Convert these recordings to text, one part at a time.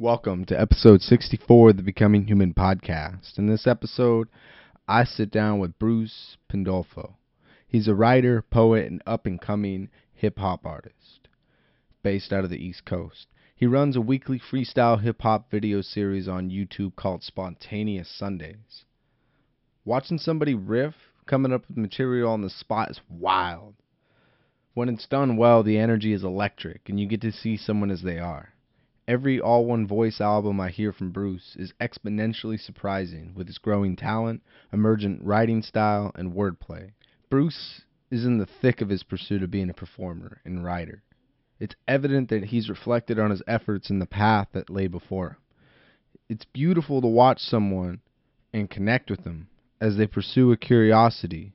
Welcome to episode 64 of the Becoming Human podcast. In this episode, I sit down with Bruce Pandolfo. He's a writer, poet, and up and coming hip hop artist based out of the East Coast. He runs a weekly freestyle hip hop video series on YouTube called Spontaneous Sundays. Watching somebody riff, coming up with material on the spot is wild. When it's done well, the energy is electric, and you get to see someone as they are. Every all one voice album I hear from Bruce is exponentially surprising with his growing talent, emergent writing style, and wordplay. Bruce is in the thick of his pursuit of being a performer and writer. It's evident that he's reflected on his efforts in the path that lay before him. It's beautiful to watch someone and connect with them as they pursue a curiosity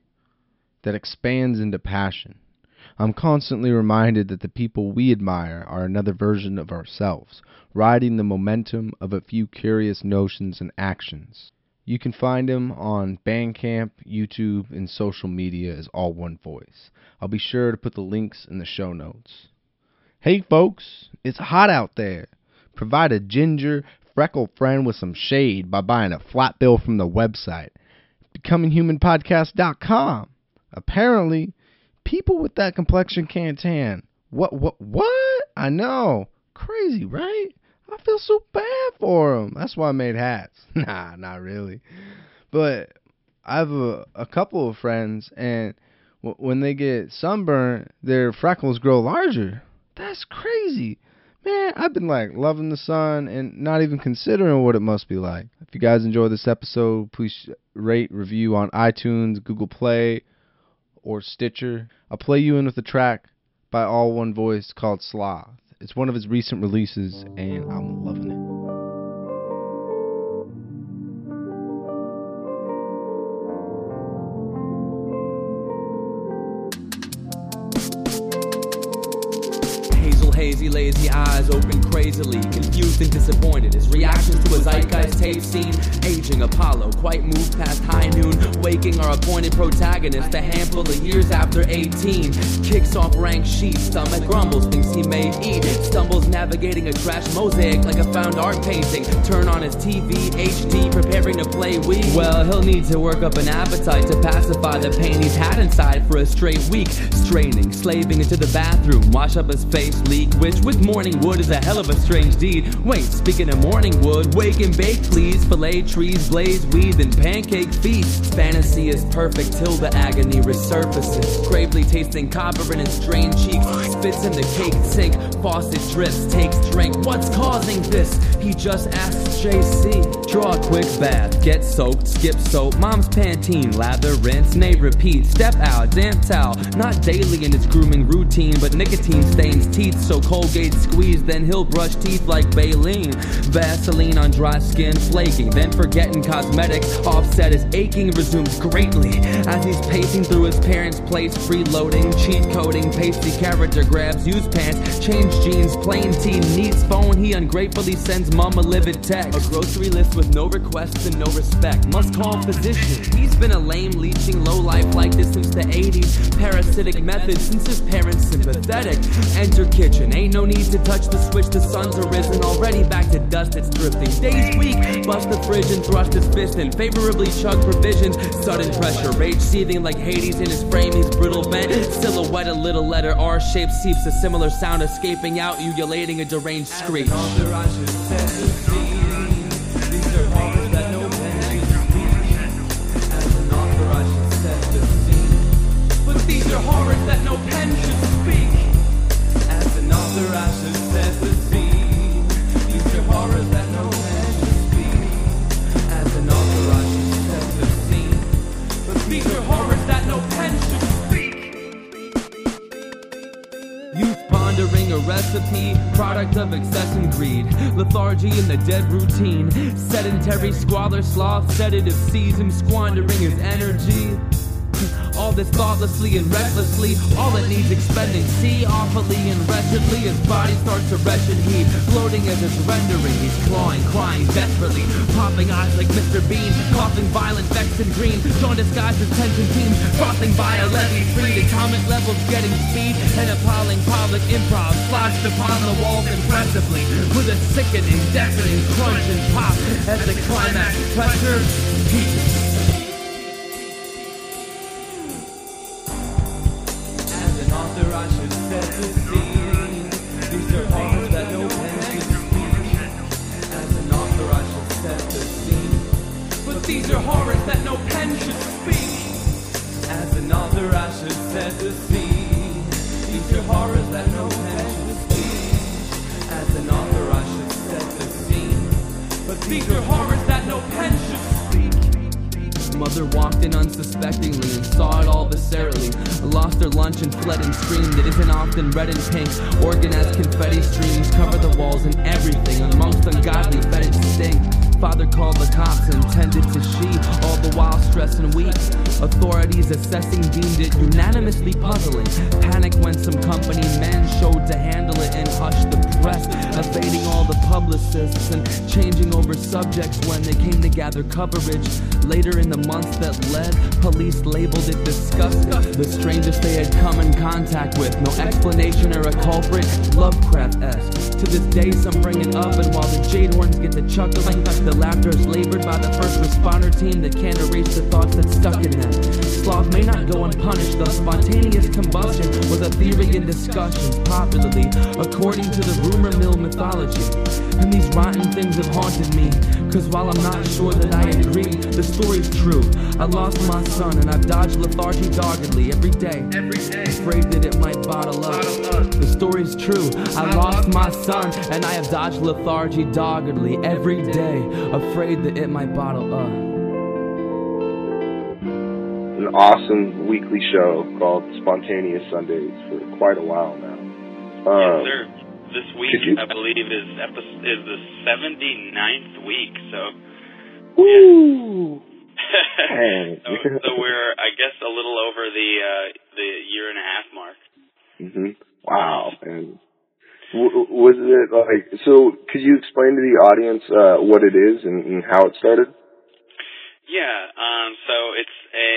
that expands into passion. I'm constantly reminded that the people we admire are another version of ourselves, riding the momentum of a few curious notions and actions. You can find him on Bandcamp, YouTube, and social media as all one voice. I'll be sure to put the links in the show notes. Hey folks, it's hot out there. Provide a ginger, freckle friend with some shade by buying a flat bill from the website, becominghumanpodcast.com. Apparently, people with that complexion can't tan. What, what, what? I know. Crazy, right? I feel so bad for them. That's why I made hats. Nah, not really. But I have a, a couple of friends, and w- when they get sunburned, their freckles grow larger. That's crazy. Man, I've been like loving the sun and not even considering what it must be like. If you guys enjoy this episode, please rate, review on iTunes, Google Play, or Stitcher. I'll play you in with a track by All One Voice called Sloth. It's one of his recent releases, and I'm loving it. Hazy, lazy eyes open crazily, confused and disappointed. His reactions to a zeitgeist tape scene, aging Apollo, quite moved past high noon, waking our appointed protagonist a handful of years after 18. Kicks off rank sheet, stomach grumbles, thinks he may eat, stumbles navigating a trash mosaic like a found art painting. Turn on his TV, HD, preparing to play Wii. Well, he'll need to work up an appetite to pacify the pain he's had inside for a straight week. Straining, slaving into the bathroom, wash up his face leak, which with morning wood is a hell of a strange deed. Wait, speaking of morning wood, wake and bake, please. Fillet trees, blaze weed, and pancake feast. Fantasy is perfect till the agony resurfaces. Gravely tasting copper in his strained cheeks, spits in the cake sink. Faucet drips, takes drink. What's causing this? He just asks JC. Draw a quick bath, get soaked, skip soap. Mom's Pantene, lather, rinse, nay, repeat. Step out, damp towel. Not daily in his grooming routine, but nicotine stains teeth, so Colgate squeeze. Then he'll brush teeth like Baleen. Vaseline on dry skin, flaking. Then forgetting cosmetics, offset his aching resumes greatly as he's pacing through his parents' place, freeloading, cheat coding, pasty character grabs, use pants, change jeans, plain tea, needs phone. He ungratefully sends mom a livid text. A grocery list with no requests and no respect. Must call physician. He's been a lame, leeching low life like this since the 80s. Parasitic method since his parents sympathetic. Enter kitchen, ain't no need to touch the switch. The sun's arisen, already back to dust. It's drifting. Days weak, bust the fridge and thrust his fist in. Favorably chug provisions, sudden pressure, rage seething like Hades in his frame. He's brittle bent, silhouette a little letter R shape seeps a similar sound escaping out, ululating a deranged screech. A recipe, product of excess and greed. Lethargy in the dead routine. Sedentary squalor, sloth, sedative season, squandering his energy. All this thoughtlessly and recklessly, all it needs expending. See, awfully and wretchedly, his body starts to wretched heat. Floating as it's rendering, he's clawing, crying desperately. Popping eyes like Mr. Bean, coughing violent, vexed and green. Sean disguises tension teams, crossing by a levee free. Atomic levels getting speed, and appalling public improv slashed upon the walls impressively. With a sickening, deafening crunch and pop as the climax pressure peaks. No pen should speak. As an author, I should set the scene. These are horrors that no pen should speak. As an author, I should set the scene. But these are horrors that no pen should speak. Mother walked in unsuspectingly and saw it all viscerally. Lost her lunch and fled and screamed. It isn't often red and pink. Organized confetti streams cover the walls and everything. Amongst ungodly fetid stink. Father called the cops and tended to she, all the while stressed and weak. Authorities assessing deemed it unanimously puzzling. Panic when some company men showed to handle it and hushed the press, evading all the publicists and changing over subjects when they came to gather coverage. Later in the months that led, police labeled it disgusting. The strangest they had come in contact with, no explanation or a culprit, Lovecraft-esque. To this day, some bring it up, and while the jade horns get the chuckling, the laughter is labored by the first responder team that can't erase the thoughts that stuck in them. Sloth may not go unpunished, the spontaneous combustion was a theory in discussions popularly, according to the rumor mill mythology. And these rotten things have haunted me, cause while I'm not sure that I agree, the story's true. I lost my son, and I've dodged lethargy doggedly every day, Every day. afraid that it might bottle up. Bottle up. The story's true. I lost my son, and I have dodged lethargy doggedly every day, afraid that it might bottle up. an awesome weekly show called Spontaneous Sundays for quite a while now. Um, yes, sir. This week, you- I believe, is episode, is the 79th week. So, Woo! Hey. so, so we're, I guess, a little over the uh, the year and a half mark. Mm-hmm. Wow. And was it like so? Could you explain to the audience uh, what it is and, and how it started? Yeah. Um. So it's a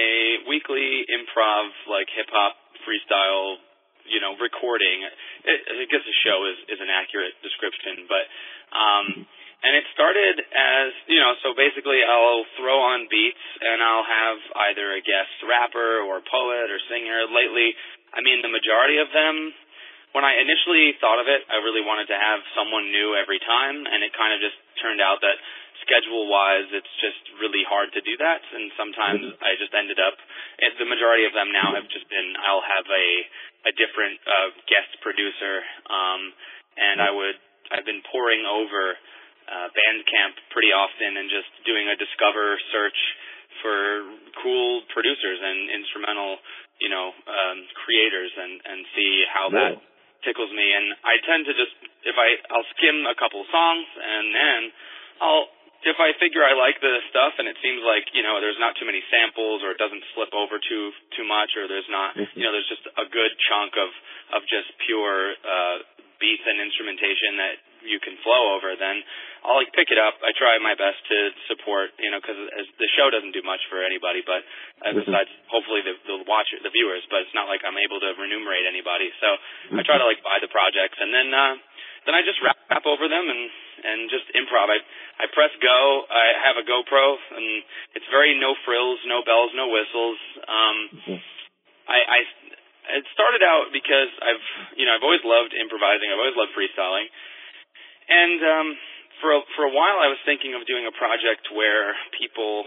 weekly improv, like hip hop freestyle, you know, recording. It, I guess a show is is an accurate description, but um. And it started as, you know, so basically I'll throw on beats and I'll have either a guest rapper or poet or singer. Lately, I mean, the majority of them, when I initially thought of it, I really wanted to have someone new every time, and it kind of just turned out that schedule wise, it's just really hard to do that, and sometimes I just ended up, and the majority of them now have just been, I'll have a, a different uh, guest producer, um, and I would, I've been poring over uh, Bandcamp pretty often and just doing a discover search for cool producers and instrumental, you know, um, creators and and see how that. Tickles me. And I tend to just if I I'll skim a couple songs and then I'll if I figure I like the stuff and it seems like you know there's not too many samples or it doesn't slip over too too much or there's not you know there's just a good chunk of of just pure uh, beats and instrumentation that you can flow over, then I'll like pick it up. I try my best to support, you know, because the show doesn't do much for anybody, but uh, besides hopefully the the watcher, the viewers. But it's not like I'm able to remunerate anybody. So I try to like buy the projects and then uh, then I just rap, rap over them and and just improv. I I press go. I have a GoPro and it's very no frills, no bells, no whistles. Um, I, I it started out because I've you know I've always loved improvising. I've always loved freestyling, and um, for a, for a while I was thinking of doing a project where people.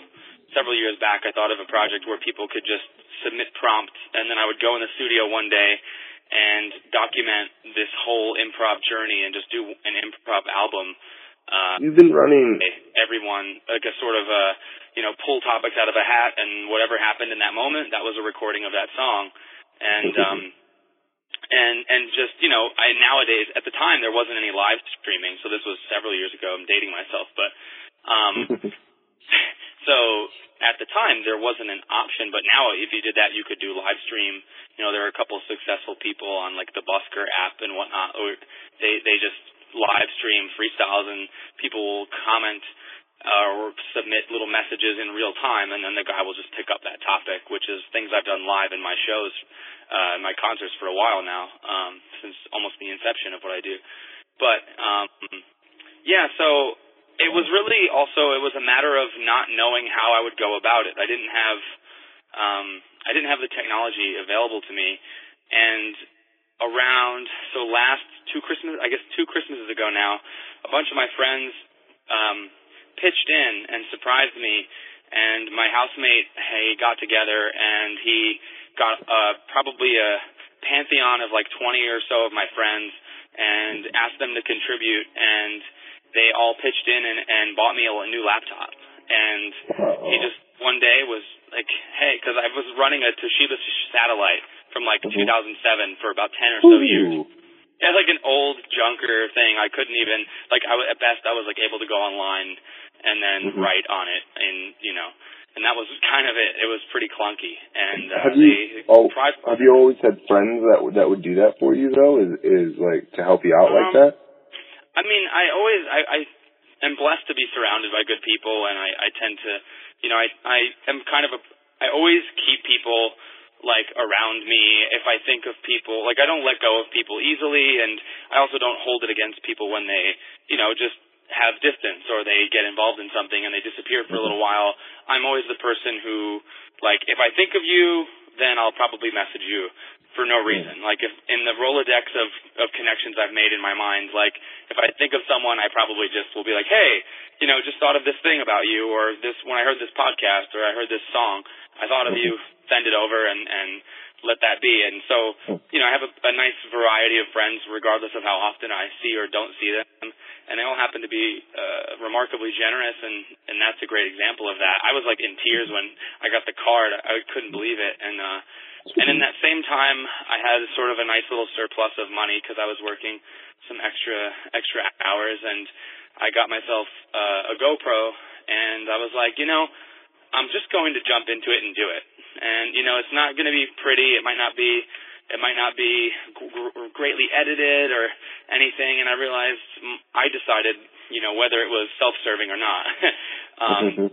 Several years back, I thought of a project where people could just submit prompts, and then I would go in the studio one day and document this whole improv journey and just do an improv album. Uh, You've been running. everyone like a sort of a you know pull topics out of a hat and whatever happened in that moment that was a recording of that song and um and and just you know I nowadays at the time there wasn't any live streaming so this was several years ago I'm dating myself but um so at the time there wasn't an option, but now if you did that, you could do live stream. You know, there are a couple of successful people on like the Busker app and whatnot, or they they just live stream freestyles and people will comment uh, or submit little messages in real time, and then the guy will just pick up that topic, which is things I've done live in my shows, uh, in my concerts for a while now, um, since almost the inception of what I do. But um, yeah, so it was really also it was a matter of not knowing how I would go about it. I didn't have um I didn't have the technology available to me and around so last two Christmas I guess two Christmases ago now, a bunch of my friends um pitched in and surprised me and my housemate he got together and he got uh probably a pantheon of like 20 or so of my friends and asked them to contribute and they all pitched in and, and bought me a new laptop. And he just one day was like, "Hey," because I was running a Toshiba satellite from like mm-hmm. 2007 for about 10 or so Ooh. years. It was like an old junker thing. I couldn't even like I at best I was like able to go online and then mm-hmm. write on it, and you know, and that was kind of it. It was pretty clunky. And uh, have you oh, have you always had friends that would that would do that for you though? Is is like to help you out um, like that? I mean, I always I, I am blessed to be surrounded by good people, and I, I tend to, you know, I I am kind of a I always keep people like around me if I think of people like I don't let go of people easily and I also don't hold it against people when they you know just have distance or they get involved in something and they disappear for a little while. I'm always the person who like if I think of you then I'll probably message you for no reason. Like if in the Rolodex of of connections I've made in my mind, like if I think of someone, I probably just will be like, hey, you know, just thought of this thing about you, or this when I heard this podcast, or I heard this song, I thought of mm-hmm. you. Send it over and and let that be. And so, you know, I have a, a nice variety of friends, regardless of how often I see or don't see them, and they all happen to be uh, remarkably generous, and and that's a great example of that. I was like in tears when I got the card; I couldn't believe it, and. uh and in that same time, I had sort of a nice little surplus of money because I was working some extra extra hours, and I got myself uh, a GoPro, and I was like, you know, I'm just going to jump into it and do it. And you know, it's not going to be pretty. It might not be. It might not be g- greatly edited or anything. And I realized mm, I decided, you know, whether it was self-serving or not. um, mm-hmm.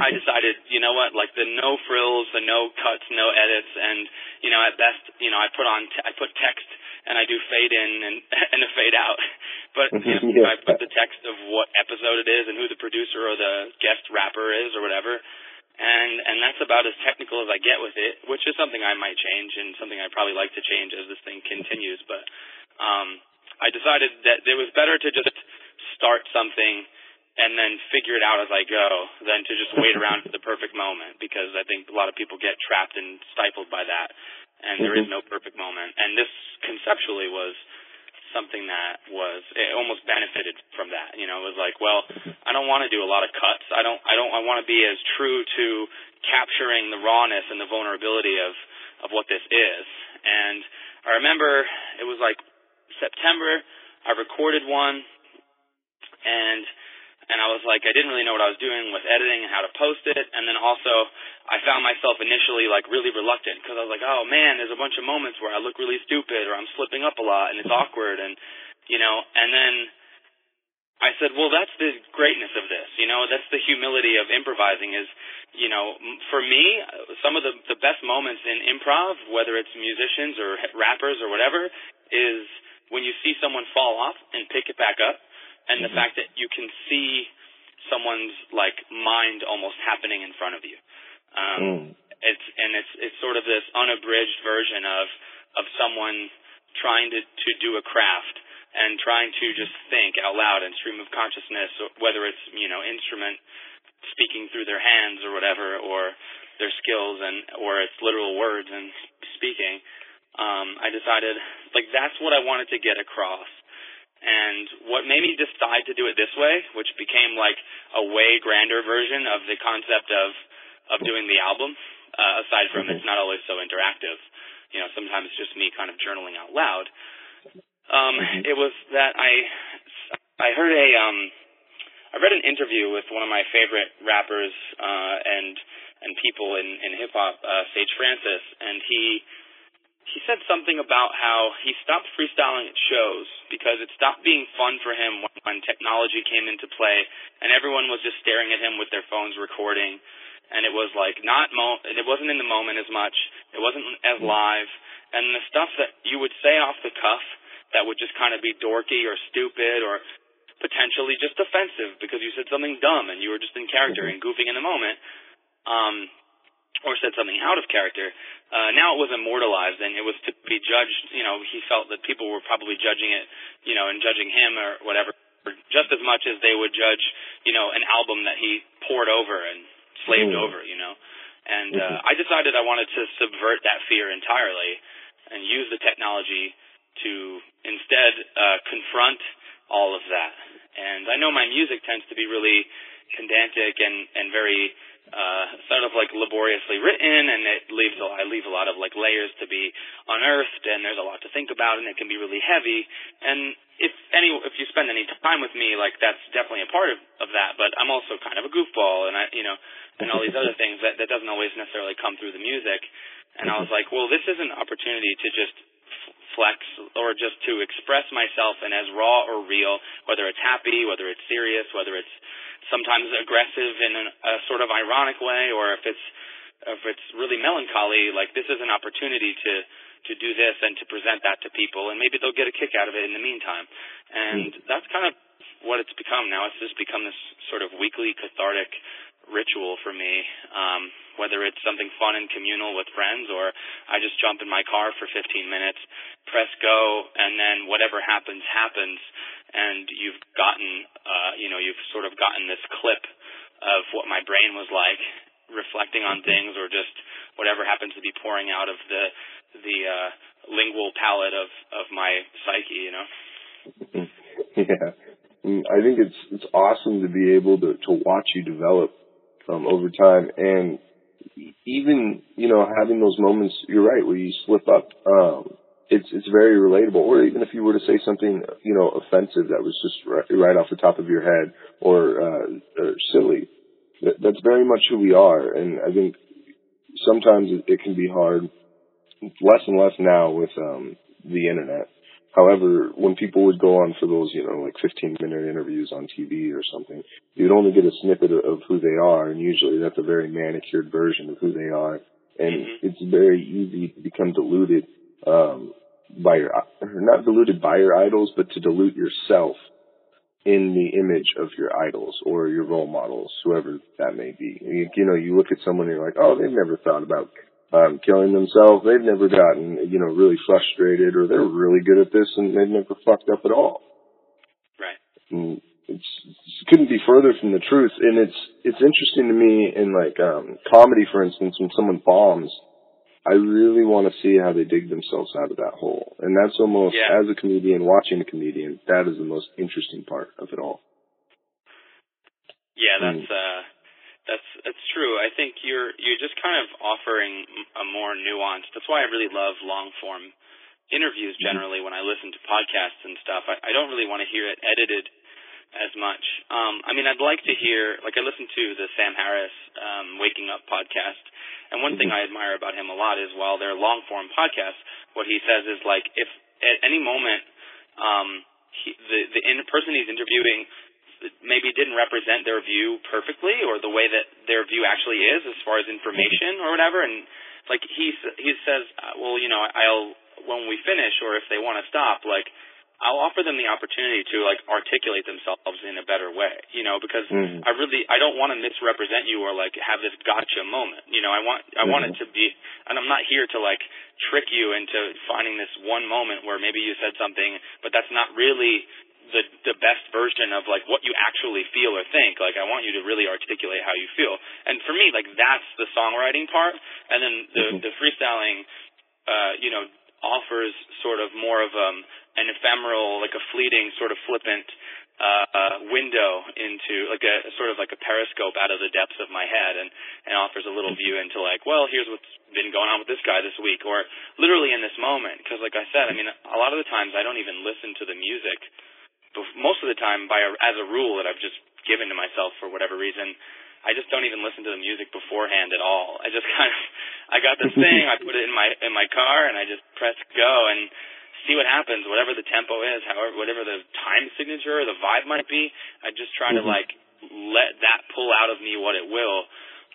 I decided, you know what, like the no frills, the no cuts, no edits, and you know, at best, you know, I put on, t- I put text and I do fade in and and a fade out, but you know, yeah. I mm-hmm. put the text of what episode it is and who the producer or the guest rapper is or whatever, and and that's about as technical as I get with it, which is something I might change and something I'd probably like to change as this thing continues, but um, I decided that it was better to just start something and then figure it out as I go than to just wait around for the perfect moment because I think a lot of people get trapped and stifled by that. And there is mm-hmm. no perfect moment. And this conceptually was something that was it almost benefited from that you know? It was like well I don't want to do a lot of cuts. I don't I don't I want to be as true to capturing the rawness and the vulnerability of of what this is. And I remember it was like September I recorded one and and I was like, I didn't really know what I was doing with editing and how to post it. And then also, I found myself initially like really reluctant because I was like, oh man, there's a bunch of moments where I look really stupid or I'm slipping up a lot and it's awkward and, you know, and then I said, well, that's the greatness of this, you know, that's the humility of improvising is, you know, for me, some of the, the best moments in improv, whether it's musicians or rappers or whatever, is when you see someone fall off and pick it back up and mm-hmm. the fact that you can see someone's like mind almost happening in front of you. Um, mm. It's and it's it's sort of this unabridged version of of someone trying to to do a craft and trying to just think out loud and stream of consciousness, whether it's you know instrument speaking through their hands or whatever, or their skills and or it's literal words and speaking. Um, I decided like that's what I wanted to get across and what made me decide to do it this way, which became like a way grander version of the concept of of doing the album, uh, aside from it's not always so interactive. You know, sometimes it's just me kind of journaling out loud. Um, mm-hmm. it was that I I heard a um I I read an interview with one of my favorite rappers uh, and and people in in hip hop, uh, Sage Francis, and he he said something about how he stopped freestyling at shows because it stopped being fun for him when, when technology came into play and everyone was just staring at him with their phones recording. And it was like not mo it wasn't in the moment as much. It wasn't as live. And the stuff that you would say off the cuff that would just kind of be dorky or stupid or potentially just offensive because you said something dumb and you were just in character and goofing in the moment um or said something out of character. Uh, now it was immortalized and it was to be judged. You know, he felt that people were probably judging it, you know, and judging him or whatever, just as much as they would judge, you know, an album that he poured over and slaved mm. over, you know. And uh, mm-hmm. I decided I wanted to subvert that fear entirely and use the technology to instead uh, confront all of that. And I know my music tends to be really pedantic and and very uh, sort of like laboriously written, and it leaves a, I leave a lot of like layers to be unearthed, and there's a lot to think about, and it can be really heavy. And if any, if you spend any time with me, like that's definitely a part of, of that. But I'm also kind of a goofball, and I, you know, and all these other things that that doesn't always necessarily come through the music. And I was like, well, this is an opportunity to just flex or just to express myself and as raw or real, whether it's happy, whether it's serious, whether it's sometimes aggressive in a sort of ironic way, or if it's if it's really melancholy, like this is an opportunity to to do this and to present that to people, and maybe they'll get a kick out of it in the meantime. And mm. that's kind of what it's become now. It's just become this sort of weekly cathartic ritual for me. Um, whether it's something fun and communal with friends, or I just jump in my car for 15 minutes, press go, and then whatever happens happens and you've gotten, uh, you know, you've sort of gotten this clip of what my brain was like, reflecting on things, or just whatever happens to be pouring out of the the uh, lingual palette of of my psyche, you know. yeah, mm, I think it's it's awesome to be able to to watch you develop um, over time, and even you know having those moments. You're right where you slip up. Um, it's it's very relatable. Or even if you were to say something you know offensive that was just right, right off the top of your head or, uh, or silly, that, that's very much who we are. And I think sometimes it, it can be hard, less and less now with um, the internet. However, when people would go on for those, you know, like 15 minute interviews on TV or something, you'd only get a snippet of who they are, and usually that's a very manicured version of who they are. And mm-hmm. it's very easy to become deluded um, by your not diluted by your idols, but to dilute yourself in the image of your idols or your role models, whoever that may be. You, you know, you look at someone and you're like, oh, they've never thought about um, killing themselves. They've never gotten, you know, really frustrated, or they're really good at this and they've never fucked up at all. Right. And it's it couldn't be further from the truth. And it's it's interesting to me in like um, comedy, for instance, when someone bombs I really want to see how they dig themselves out of that hole. And that's almost, yeah. as a comedian, watching a comedian, that is the most interesting part of it all. Yeah, that's, mm. uh, that's, that's true. I think you're, you're just kind of offering a more nuanced, that's why I really love long form interviews mm-hmm. generally when I listen to podcasts and stuff. I, I don't really want to hear it edited as much. Um, I mean, I'd like to hear, like I listened to the Sam Harris, um, Waking Up podcast, and one thing mm-hmm. I admire about him a lot is while they're long form podcasts, what he says is like if at any moment um, he, the the in, person he's interviewing maybe didn't represent their view perfectly or the way that their view actually is as far as information or whatever, and like he he says, uh, well, you know, I'll when we finish or if they want to stop, like I'll offer them the opportunity to like articulate themselves in a better way, you know, because mm-hmm. I really I don't want to misrepresent you or like have this gotcha moment. You know, I want I mm-hmm. want it to be and I'm not here to like trick you into finding this one moment where maybe you said something but that's not really the the best version of like what you actually feel or think. Like I want you to really articulate how you feel. And for me, like that's the songwriting part and then the mm-hmm. the freestyling uh, you know, offers sort of more of um an ephemeral, like a fleeting, sort of flippant uh, window into like a sort of like a periscope out of the depths of my head, and and offers a little view into like, well, here's what's been going on with this guy this week, or literally in this moment. Because like I said, I mean, a lot of the times I don't even listen to the music most of the time by a, as a rule that I've just given to myself for whatever reason. I just don't even listen to the music beforehand at all. I just kind of I got this thing, I put it in my in my car and I just press go and see what happens, whatever the tempo is, however whatever the time signature or the vibe might be. I just try mm-hmm. to like let that pull out of me what it will.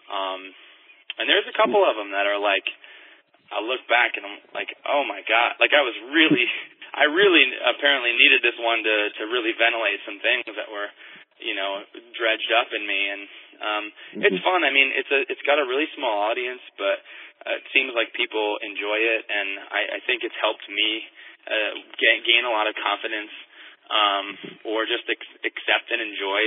Um and there's a couple of them that are like I look back and I'm like, "Oh my god." Like I was really I really apparently needed this one to to really ventilate some things that were you know dredged up in me and um mm-hmm. it's fun i mean it's a it's got a really small audience but uh, it seems like people enjoy it and i i think it's helped me uh gain, gain a lot of confidence um or just ex- accept and enjoy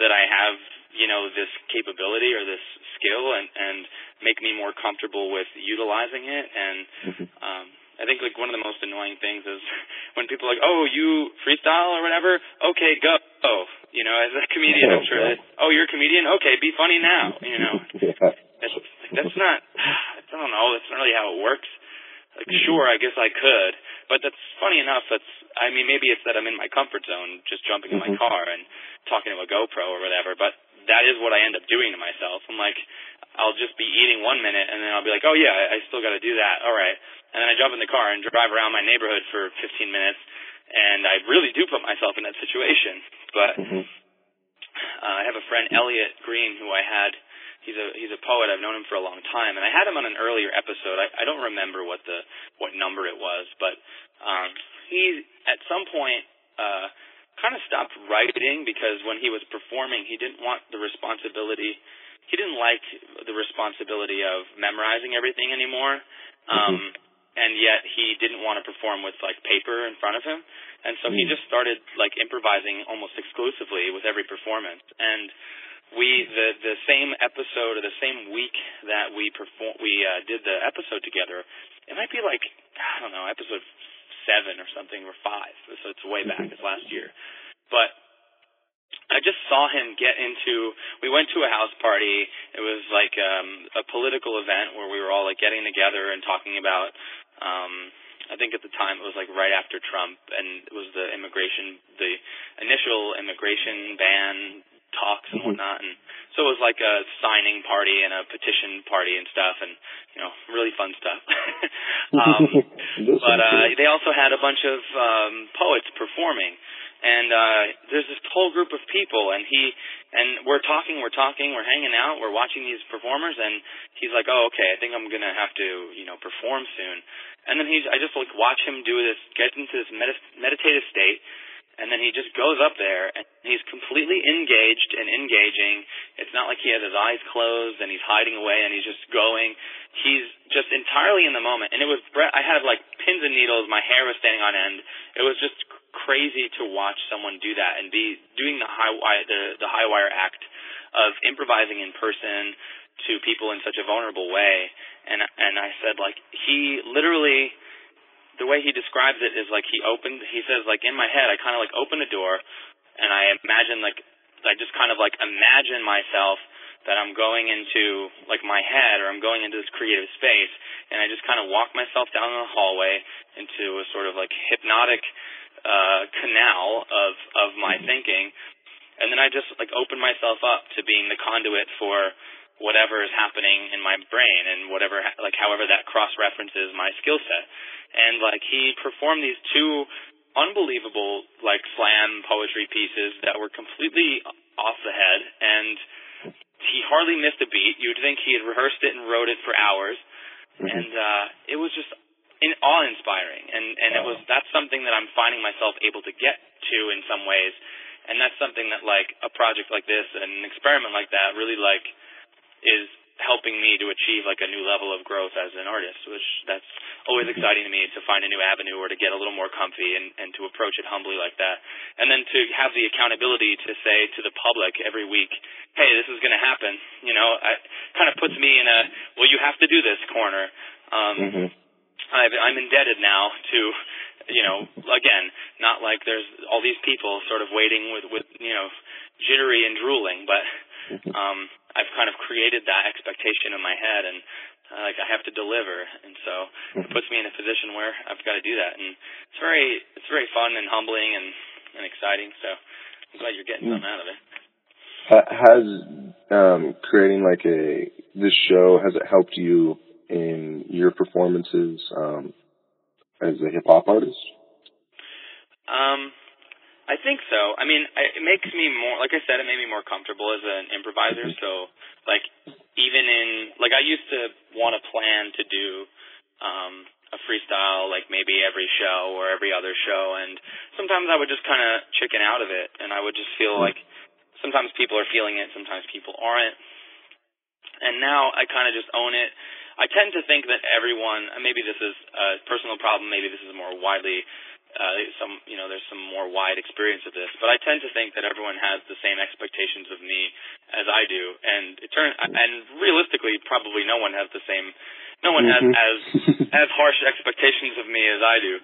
that i have you know this capability or this skill and and make me more comfortable with utilizing it and mm-hmm. um I think like one of the most annoying things is when people are like, "Oh, you freestyle or whatever? Okay, go." Oh, you know, as a comedian, I'm sure that, "Oh, you're a comedian? Okay, be funny now." You know, that's that's not. I don't know. That's not really how it works. Like, mm-hmm. sure, I guess I could, but that's funny enough. That's I mean, maybe it's that I'm in my comfort zone, just jumping in my mm-hmm. car and talking to a GoPro or whatever. But that is what I end up doing to myself. I'm like, I'll just be eating one minute, and then I'll be like, oh yeah, I still got to do that. All right and then I jump in the car and drive around my neighborhood for 15 minutes, and I really do put myself in that situation. But mm-hmm. uh, I have a friend Elliot Green who I had. He's a he's a poet. I've known him for a long time, and I had him on an earlier episode. I, I don't remember what the what number it was, but um, he at some point uh, kind of stopped writing because when he was performing, he didn't want the responsibility. He didn't like the responsibility of memorizing everything anymore. Um, mm-hmm and yet he didn't want to perform with like paper in front of him and so he mm. just started like improvising almost exclusively with every performance and we the the same episode or the same week that we perform we uh, did the episode together it might be like i don't know episode 7 or something or 5 so it's way back mm-hmm. it's last year but I just saw him get into. We went to a house party. It was like um, a political event where we were all like getting together and talking about. Um, I think at the time it was like right after Trump, and it was the immigration, the initial immigration ban talks and mm-hmm. whatnot, and so it was like a signing party and a petition party and stuff, and you know, really fun stuff. um, but uh, they also had a bunch of um, poets performing and uh there's this whole group of people and he and we're talking we're talking we're hanging out we're watching these performers and he's like oh okay i think i'm to have to you know perform soon. And then he's i just like watch him do this get into this medit- meditative state and then he just goes up there and he's completely engaged and engaging. It's not like he has his eyes closed and he's hiding away and he's just going. He's just entirely in the moment. And it was i had like pins and needles. My hair was standing on end. It was just crazy to watch someone do that and be doing the high wire the the high wire act of improvising in person to people in such a vulnerable way. And and I said like he literally the way he describes it is like he opened he says like in my head I kind of like open a door and I imagine like I just kind of like imagine myself that I'm going into like my head or I'm going into this creative space. And I just kind of walk myself down the hallway into a sort of like hypnotic uh, canal of of my thinking, and then I just like open myself up to being the conduit for whatever is happening in my brain and whatever like however that cross references my skill set. And like he performed these two unbelievable like slam poetry pieces that were completely off the head and he hardly missed a beat. You'd think he had rehearsed it and wrote it for hours. Mm-hmm. And uh it was just in, awe-inspiring, and and wow. it was that's something that I'm finding myself able to get to in some ways, and that's something that like a project like this and an experiment like that really like is helping me to achieve like a new level of growth as an artist, which that's always mm-hmm. exciting to me to find a new avenue or to get a little more comfy and, and to approach it humbly like that. And then to have the accountability to say to the public every week, hey, this is going to happen, you know, it kind of puts me in a, well, you have to do this corner. Um, mm-hmm. I've, I'm indebted now to, you know, again, not like there's all these people sort of waiting with, with, you know, jittery and drooling, but, um, I've kind of created that expectation in my head and, uh, like I have to deliver, and so it puts me in a position where I've got to do that, and it's very, it's very fun and humbling, and and exciting. So I'm glad you're getting something out of it. Has um, creating like a this show has it helped you in your performances um, as a hip hop artist? Um, I think so. I mean, it makes me more, like I said, it made me more comfortable as an improviser. Mm-hmm. So, like, even in, like, I used to want to plan to do, um, a freestyle, like maybe every show or every other show, and sometimes I would just kind of chicken out of it, and I would just feel mm-hmm. like sometimes people are feeling it, sometimes people aren't. And now I kind of just own it. I tend to think that everyone, maybe this is a personal problem, maybe this is more widely uh, some you know there's some more wide experience of this, but I tend to think that everyone has the same expectations of me as I do, and it turn and realistically probably no one has the same, no one mm-hmm. has as as harsh expectations of me as I do.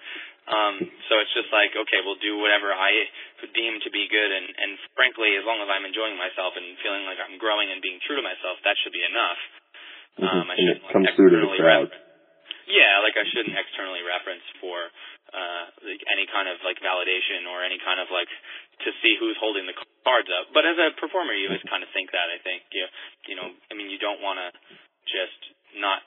Um, so it's just like okay, we'll do whatever I deem to be good, and and frankly, as long as I'm enjoying myself and feeling like I'm growing and being true to myself, that should be enough. Mm-hmm. Um, I shouldn't comes through to the crowd. Rep- yeah, like I shouldn't externally reference for uh, like any kind of like validation or any kind of like to see who's holding the cards up. But as a performer, you always kind of think that. I think you you know, I mean, you don't want to just not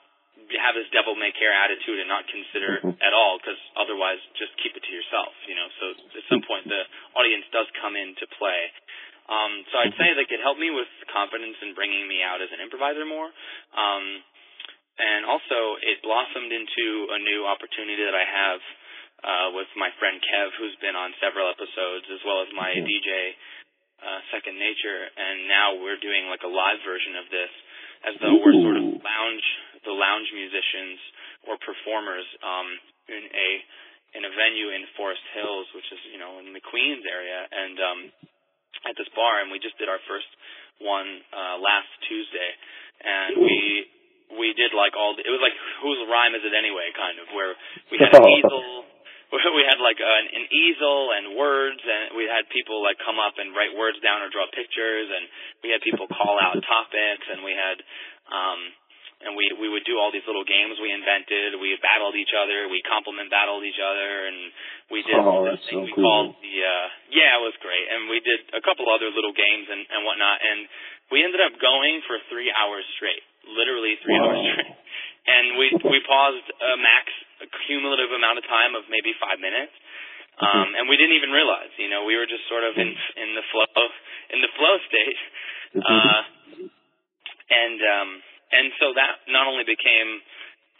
have this devil may care attitude and not consider mm-hmm. at all because otherwise just keep it to yourself you know so at some point the audience does come into play um so i'd say that it helped me with confidence in bringing me out as an improviser more um and also it blossomed into a new opportunity that i have uh, with my friend Kev, who's been on several episodes, as well as my mm-hmm. DJ uh, Second Nature, and now we're doing like a live version of this, as though Ooh. we're sort of lounge the lounge musicians or performers um, in a in a venue in Forest Hills, which is you know in the Queens area, and um, at this bar, and we just did our first one uh, last Tuesday, and we we did like all the, it was like whose rhyme is it anyway kind of where we had an easel we had like an, an easel and words, and we had people like come up and write words down or draw pictures, and we had people call out topics, and we had um, and we we would do all these little games we invented. We battled each other, we compliment battled each other, and we did oh, this thing so we cool. called the uh, yeah, it was great, and we did a couple other little games and and whatnot, and we ended up going for three hours straight, literally three wow. hours straight, and we we paused a max a cumulative amount of time of maybe five minutes. Mm-hmm. Um, and we didn't even realize, you know, we were just sort of in in the flow in the flow state, mm-hmm. uh, and um, and so that not only became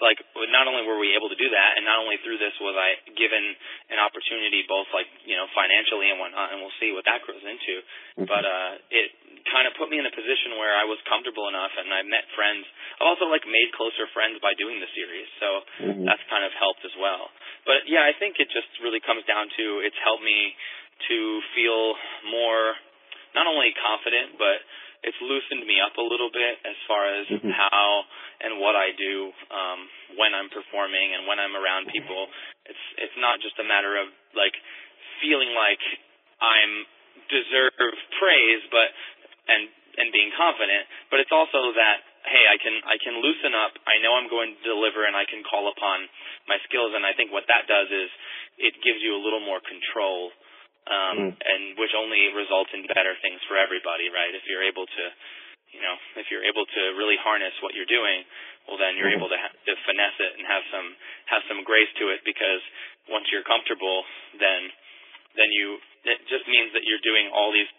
like not only were we able to do that, and not only through this was I given an opportunity, both like you know financially and whatnot, and we'll see what that grows into. Mm-hmm. But uh, it kind of put me in a position where I was comfortable enough, and I met friends. I've also like made closer friends by doing the series, so mm-hmm. that's kind of helped as well. But yeah, I think it just really comes down to it's helped me to feel more not only confident, but it's loosened me up a little bit as far as mm-hmm. how and what I do um when I'm performing and when I'm around people. It's it's not just a matter of like feeling like I'm deserve praise but and and being confident, but it's also that hey, I can I can loosen up. I know I'm going to deliver and I can call upon my skills and I think what that does is it gives you a little more control um, mm. and which only results in better things for everybody, right? If you're able to, you know, if you're able to really harness what you're doing, well, then you're mm. able to, ha- to finesse it and have some have some grace to it because once you're comfortable, then then you it just means that you're doing all these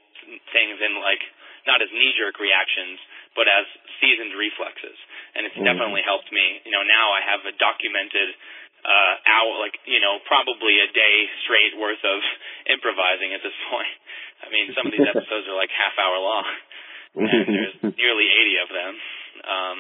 things in like not as knee jerk reactions, but as seasoned reflexes, and it's mm. definitely helped me. You know, now I have a documented uh hour like you know probably a day straight worth of improvising at this point. I mean some of these episodes are like half hour long. And there's nearly 80 of them. Um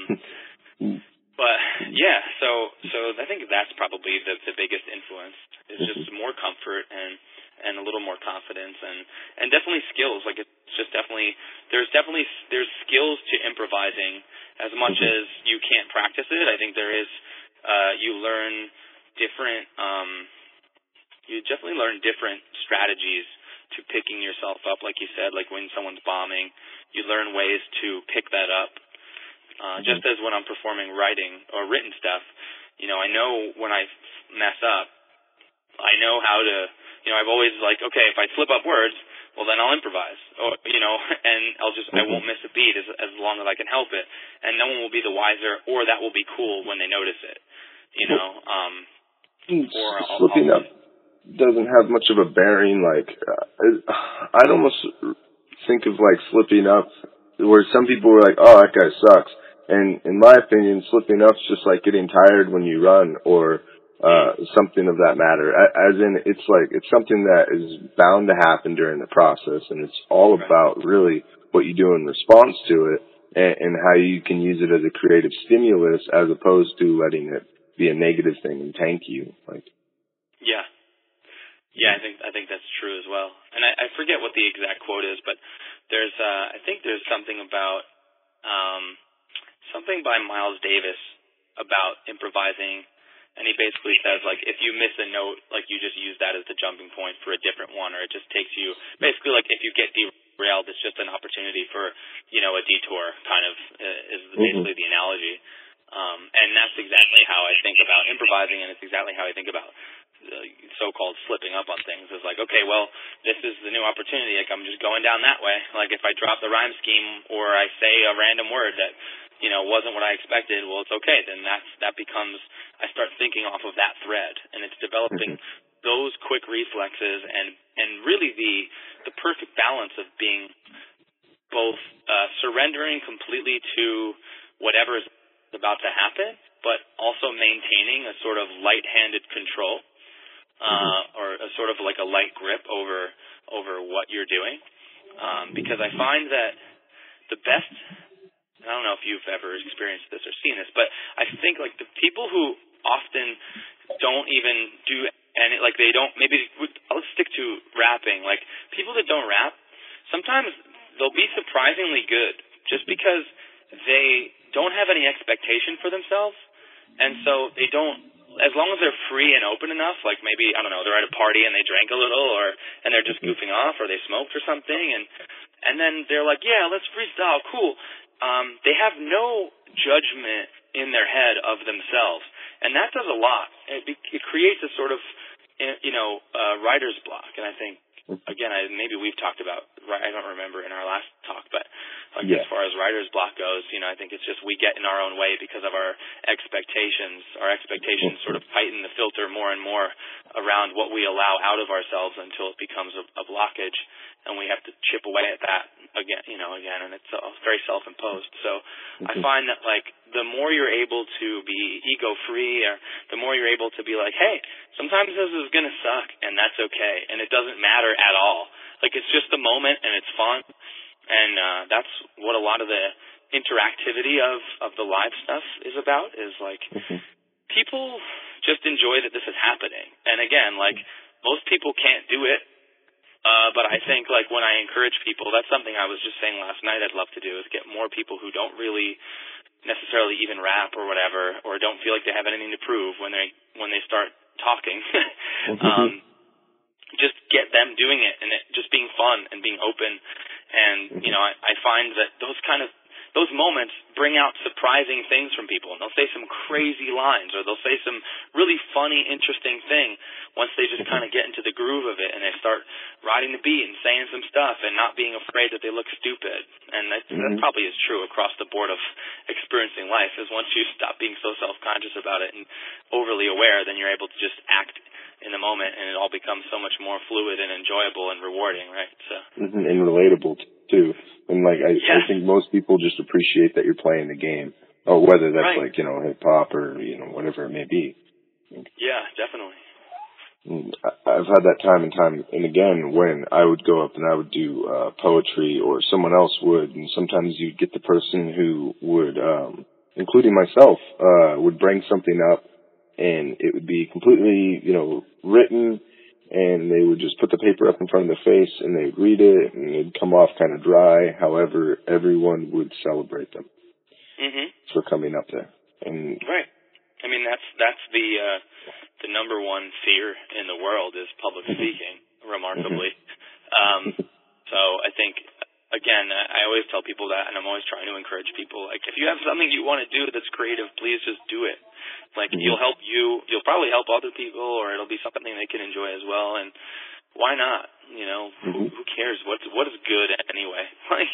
but yeah so so i think that's probably the the biggest influence is just more comfort and and a little more confidence and and definitely skills. Like it's just definitely there's definitely there's skills to improvising. As much as you can't practice it i think there is uh you learn different um you definitely learn different strategies to picking yourself up like you said like when someone's bombing you learn ways to pick that up uh mm-hmm. just as when I'm performing writing or written stuff you know I know when I mess up I know how to you know, I've always like, okay, if I slip up words, well then I'll improvise, or you know, and I'll just I won't miss a beat as as long as I can help it, and no one will be the wiser, or that will be cool when they notice it, you know. Um, slipping up doesn't have much of a bearing. Like uh, I'd almost think of like slipping up, where some people were like, "Oh, that guy sucks," and in my opinion, slipping up's just like getting tired when you run, or uh something of that matter. As in, it's like it's something that is bound to happen during the process, and it's all about really what you do in response to it, and, and how you can use it as a creative stimulus, as opposed to letting it be a negative thing and tank you. Like, Yeah. Yeah, I think I think that's true as well. And I, I forget what the exact quote is, but there's uh I think there's something about um something by Miles Davis about improvising and he basically says like if you miss a note like you just use that as the jumping point for a different one or it just takes you basically like if you get derailed it's just an opportunity for you know a detour kind of uh, is basically the analogy um and that's exactly how I think about improvising and it's exactly how I think about uh, so-called slipping up on things is like, okay, well, this is the new opportunity. Like I'm just going down that way. Like if I drop the rhyme scheme or I say a random word that you know wasn't what I expected, well, it's okay. Then that's that becomes I start thinking off of that thread, and it's developing those quick reflexes and and really the the perfect balance of being both uh, surrendering completely to whatever is about to happen, but also maintaining a sort of light-handed control uh, or a sort of like a light grip over over what you're doing. Um, because I find that the best I don't know if you've ever experienced this or seen this, but I think like the people who often don't even do any like they don't maybe let's stick to rapping. Like people that don't rap, sometimes they'll be surprisingly good just because they don't have any expectation for themselves and so they don't as long as they're free and open enough, like maybe I don't know, they're at a party and they drank a little, or and they're just goofing off, or they smoked or something, and and then they're like, yeah, let's freestyle, cool. Um, they have no judgment in their head of themselves, and that does a lot. It, it creates a sort of you know uh, writer's block, and I think again, I, maybe we've talked about. I don't remember in our last talk, but like Yeah. as far as writer's block goes, you know, I think it's just we get in our own way because of our expectations. Our expectations sort of tighten the filter more and more around what we allow out of ourselves until it becomes a, a blockage, and we have to chip away at that again, you know, again, and it's uh, very self-imposed. So I find that like the more you're able to be ego-free, or the more you're able to be like, hey, sometimes this is gonna suck, and that's okay, and it doesn't matter at all. Like it's just a moment, and it's fun, and uh, that's what a lot of the interactivity of of the live stuff is about. Is like people just enjoy that this is happening, and again, like most people can't do it. Uh, but I think like when I encourage people, that's something I was just saying last night. I'd love to do is get more people who don't really necessarily even rap or whatever, or don't feel like they have anything to prove when they when they start talking. um, just get them doing it and it just being fun and being open. And you know, I, I find that those kind of those moments bring out surprising things from people, and they'll say some crazy lines, or they'll say some really funny, interesting thing once they just kind of get into the groove of it and they start riding the beat and saying some stuff and not being afraid that they look stupid. And that, that Mhm. probably is true across the board of experiencing life. Is once you stop being so self-conscious about it and overly aware, then you're able to just act in the moment, and it all becomes so much more fluid and enjoyable and rewarding, right? So. Mhm, and relatable too. And like I, Yeah. I think most people just appreciate that you're playing the game, or whether that's Right. like you know hip hop or you know whatever it may be. Yeah, definitely. Mm, I've had that time and time and again when I would go up and I would do uh, poetry or someone else would, and sometimes you'd get the person who would, um, including myself, uh, would bring something up, and it would be completely, you know, written, and they would just put the paper up in front of their face and they'd read it, and it'd come off kind of dry. However, everyone would celebrate them Mhm. for coming up there, and Right. I mean, that's that's the uh, the number one fear in the world is public speaking. Remarkably, um, so I think again, I always tell people that, and I'm always trying to encourage people. Like, if you have something you want to do that's creative, please just do it. Like, Mhm. you'll help you. You'll probably help other people, or it'll be something they can enjoy as well. And why not? You know, Mhm. who, who cares? What's what is good anyway? Like,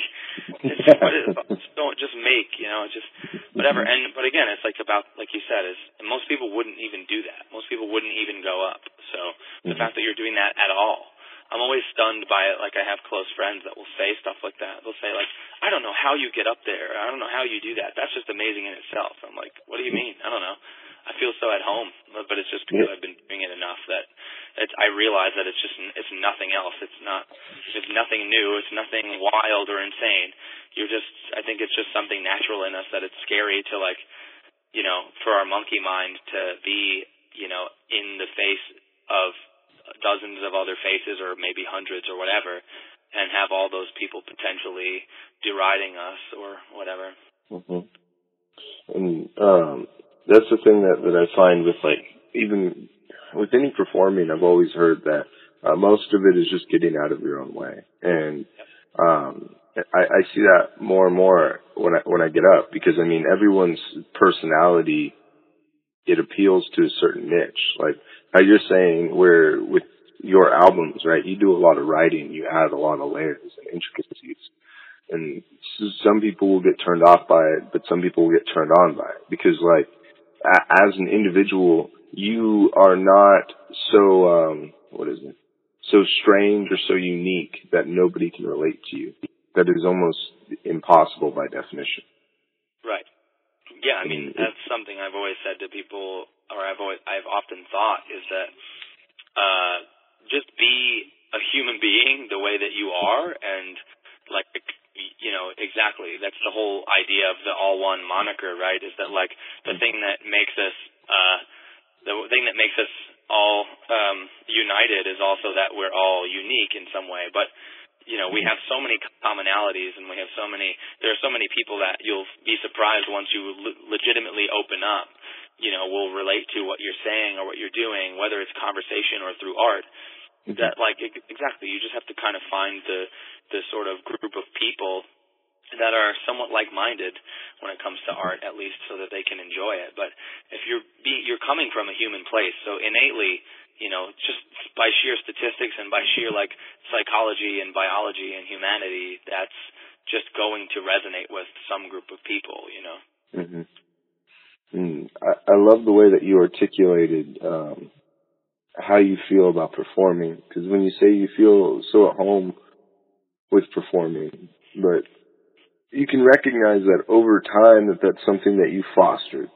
it's, what is, just don't just make. You know, just whatever. And but again, it's like about like you said, is most people wouldn't even do that. Most people wouldn't even go up. So the Mhm. fact that you're doing that at all, I'm always stunned by it. Like I have close friends that will say stuff like that. They'll say like, I don't know how you get up there. I don't know how you do that. That's just amazing in itself. I'm like, what do you mean? I don't know. I feel so at home, but it's just because I've been doing it enough that it's, I realize that it's just it's nothing else. It's not it's nothing new. It's nothing wild or insane. You're just I think it's just something natural in us that it's scary to like you know for our monkey mind to be you know in the face of dozens of other faces or maybe hundreds or whatever and have all those people potentially deriding us or whatever. hmm And um, that's the thing that that I find with like even with any performing, I've always heard that uh, most of it is just getting out of your own way, and um, I, I see that more and more when I when I get up because I mean everyone's personality it appeals to a certain niche, like how you're saying where with your albums, right? You do a lot of writing, you add a lot of layers and intricacies and s- some people will get turned off by it, but some people will get turned on by it because, like, a- as an individual, you are not so um, what is it? So strange or so unique that nobody can relate to you. That is almost impossible by definition. Right. Yeah, I mean that's something I've always said to people, or I've always I've often thought is that uh, just be a human being the way that you are, and like you know exactly. That's the whole idea of the all one moniker, right? Is that like the thing that makes us uh, the thing that makes us all um, united is also that we're all unique in some way, but you know, we have so many commonalities and we have so many, there are so many people that you'll be surprised once you le- legitimately open up, you know, will relate to what you're saying or what you're doing, whether it's conversation or through art. Mm-hmm. That like, exactly, you just have to kind of find the, the sort of group of people that are somewhat like-minded when it comes to mm-hmm. art, at least so that they can enjoy it. But if you're be, you're coming from a human place, so innately, you know, just by sheer statistics and by sheer like psychology and biology and humanity, that's just going to resonate with some group of people, you know. Mm-hmm. Mm, I, I love the way that you articulated um, how you feel about performing. Because when you say you feel so at home with performing, but you can recognize that over time that that's something that you fostered.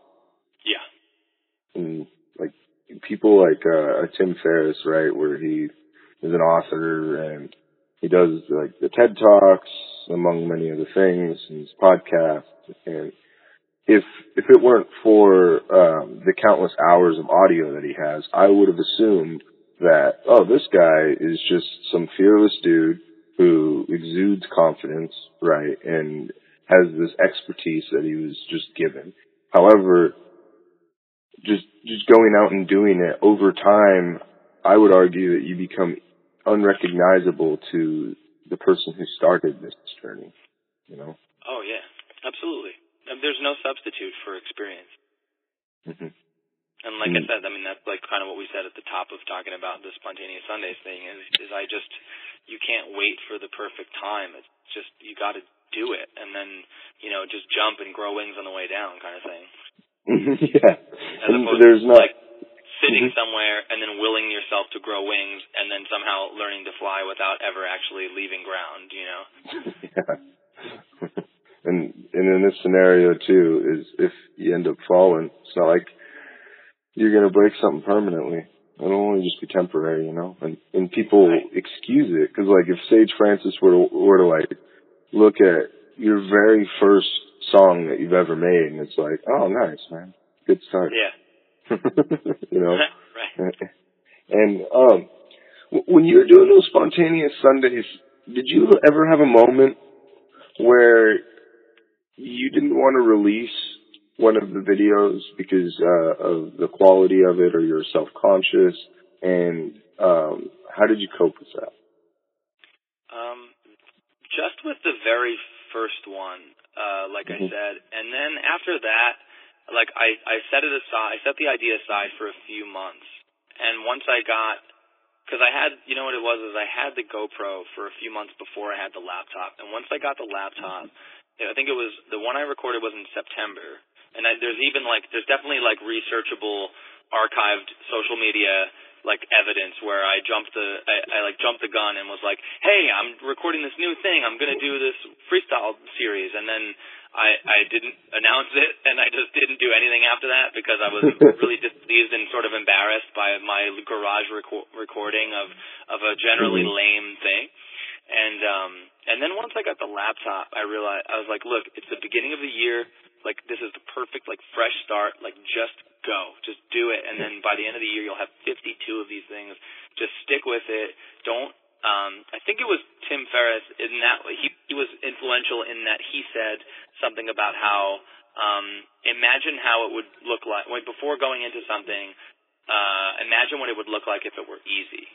Yeah. And like people like uh, Tim Ferriss, right, where he is an author and he does like the TED Talks among many other things and his podcast and if if it weren't for um, the countless hours of audio that he has, I would have assumed that oh, this guy is just some fearless dude who exudes confidence, right, and has this expertise that he was just given. However, just just going out and doing it over time, I would argue that you become unrecognizable to the person who started this journey. You know. Oh yeah, absolutely. There's no substitute for experience. hmm And like I Mm. said, I mean that's like kind of what we said at the top of talking about the spontaneous Sundays thing is is I just you can't wait for the perfect time. It's just you got to do it and then, you know, just jump and grow wings on the way down kind of thing. yeah. As And opposed there's to not. like sitting Mhm. somewhere and then willing yourself to grow wings and then somehow learning to fly without ever actually leaving ground, you know. yeah. and and in this scenario too is if you end up falling, it's not like you're gonna break something permanently. It'll only just be temporary, you know. And and people Right. excuse it because like if Sage Francis were to, were to like look at your very first song that you've ever made, and it's like, oh, nice, man, good start. Yeah. you know. right. And um, when you were doing those spontaneous Sundays, did you ever have a moment where you didn't want to release one of the videos because uh, of the quality of it, or you're self-conscious? And um, how did you cope with that? Um, just with the very first one, uh, like I Mhm. said, and then after that, like I, I set it aside, I set the idea aside for a few months, and once I got because I had, you know what it was is I had the GoPro for a few months before I had the laptop, and once I got the laptop, I think it was the one I recorded was in September, and I, there's even like there's definitely like researchable archived social media like evidence where I jumped the I, I like jumped the gun and was like, "Hey, I'm recording this new thing. I'm going to do this freestyle series." And then I I didn't announce it and I just didn't do anything after that because I was really displeased and sort of embarrassed by my garage reco- recording of of a generally Mhm. lame thing. And um and then once I got the laptop, I realized I was like, "Look, it's the beginning of the year. Like this is the perfect like fresh start. Like just go, just do it, and then by the end of the year you'll have 52 of these things. Just stick with it. Don't. Um, I think it was Tim Ferriss in that he he was influential in that he said something about how um, imagine how it would look like before going into something. Uh, imagine what it would look like if it were easy.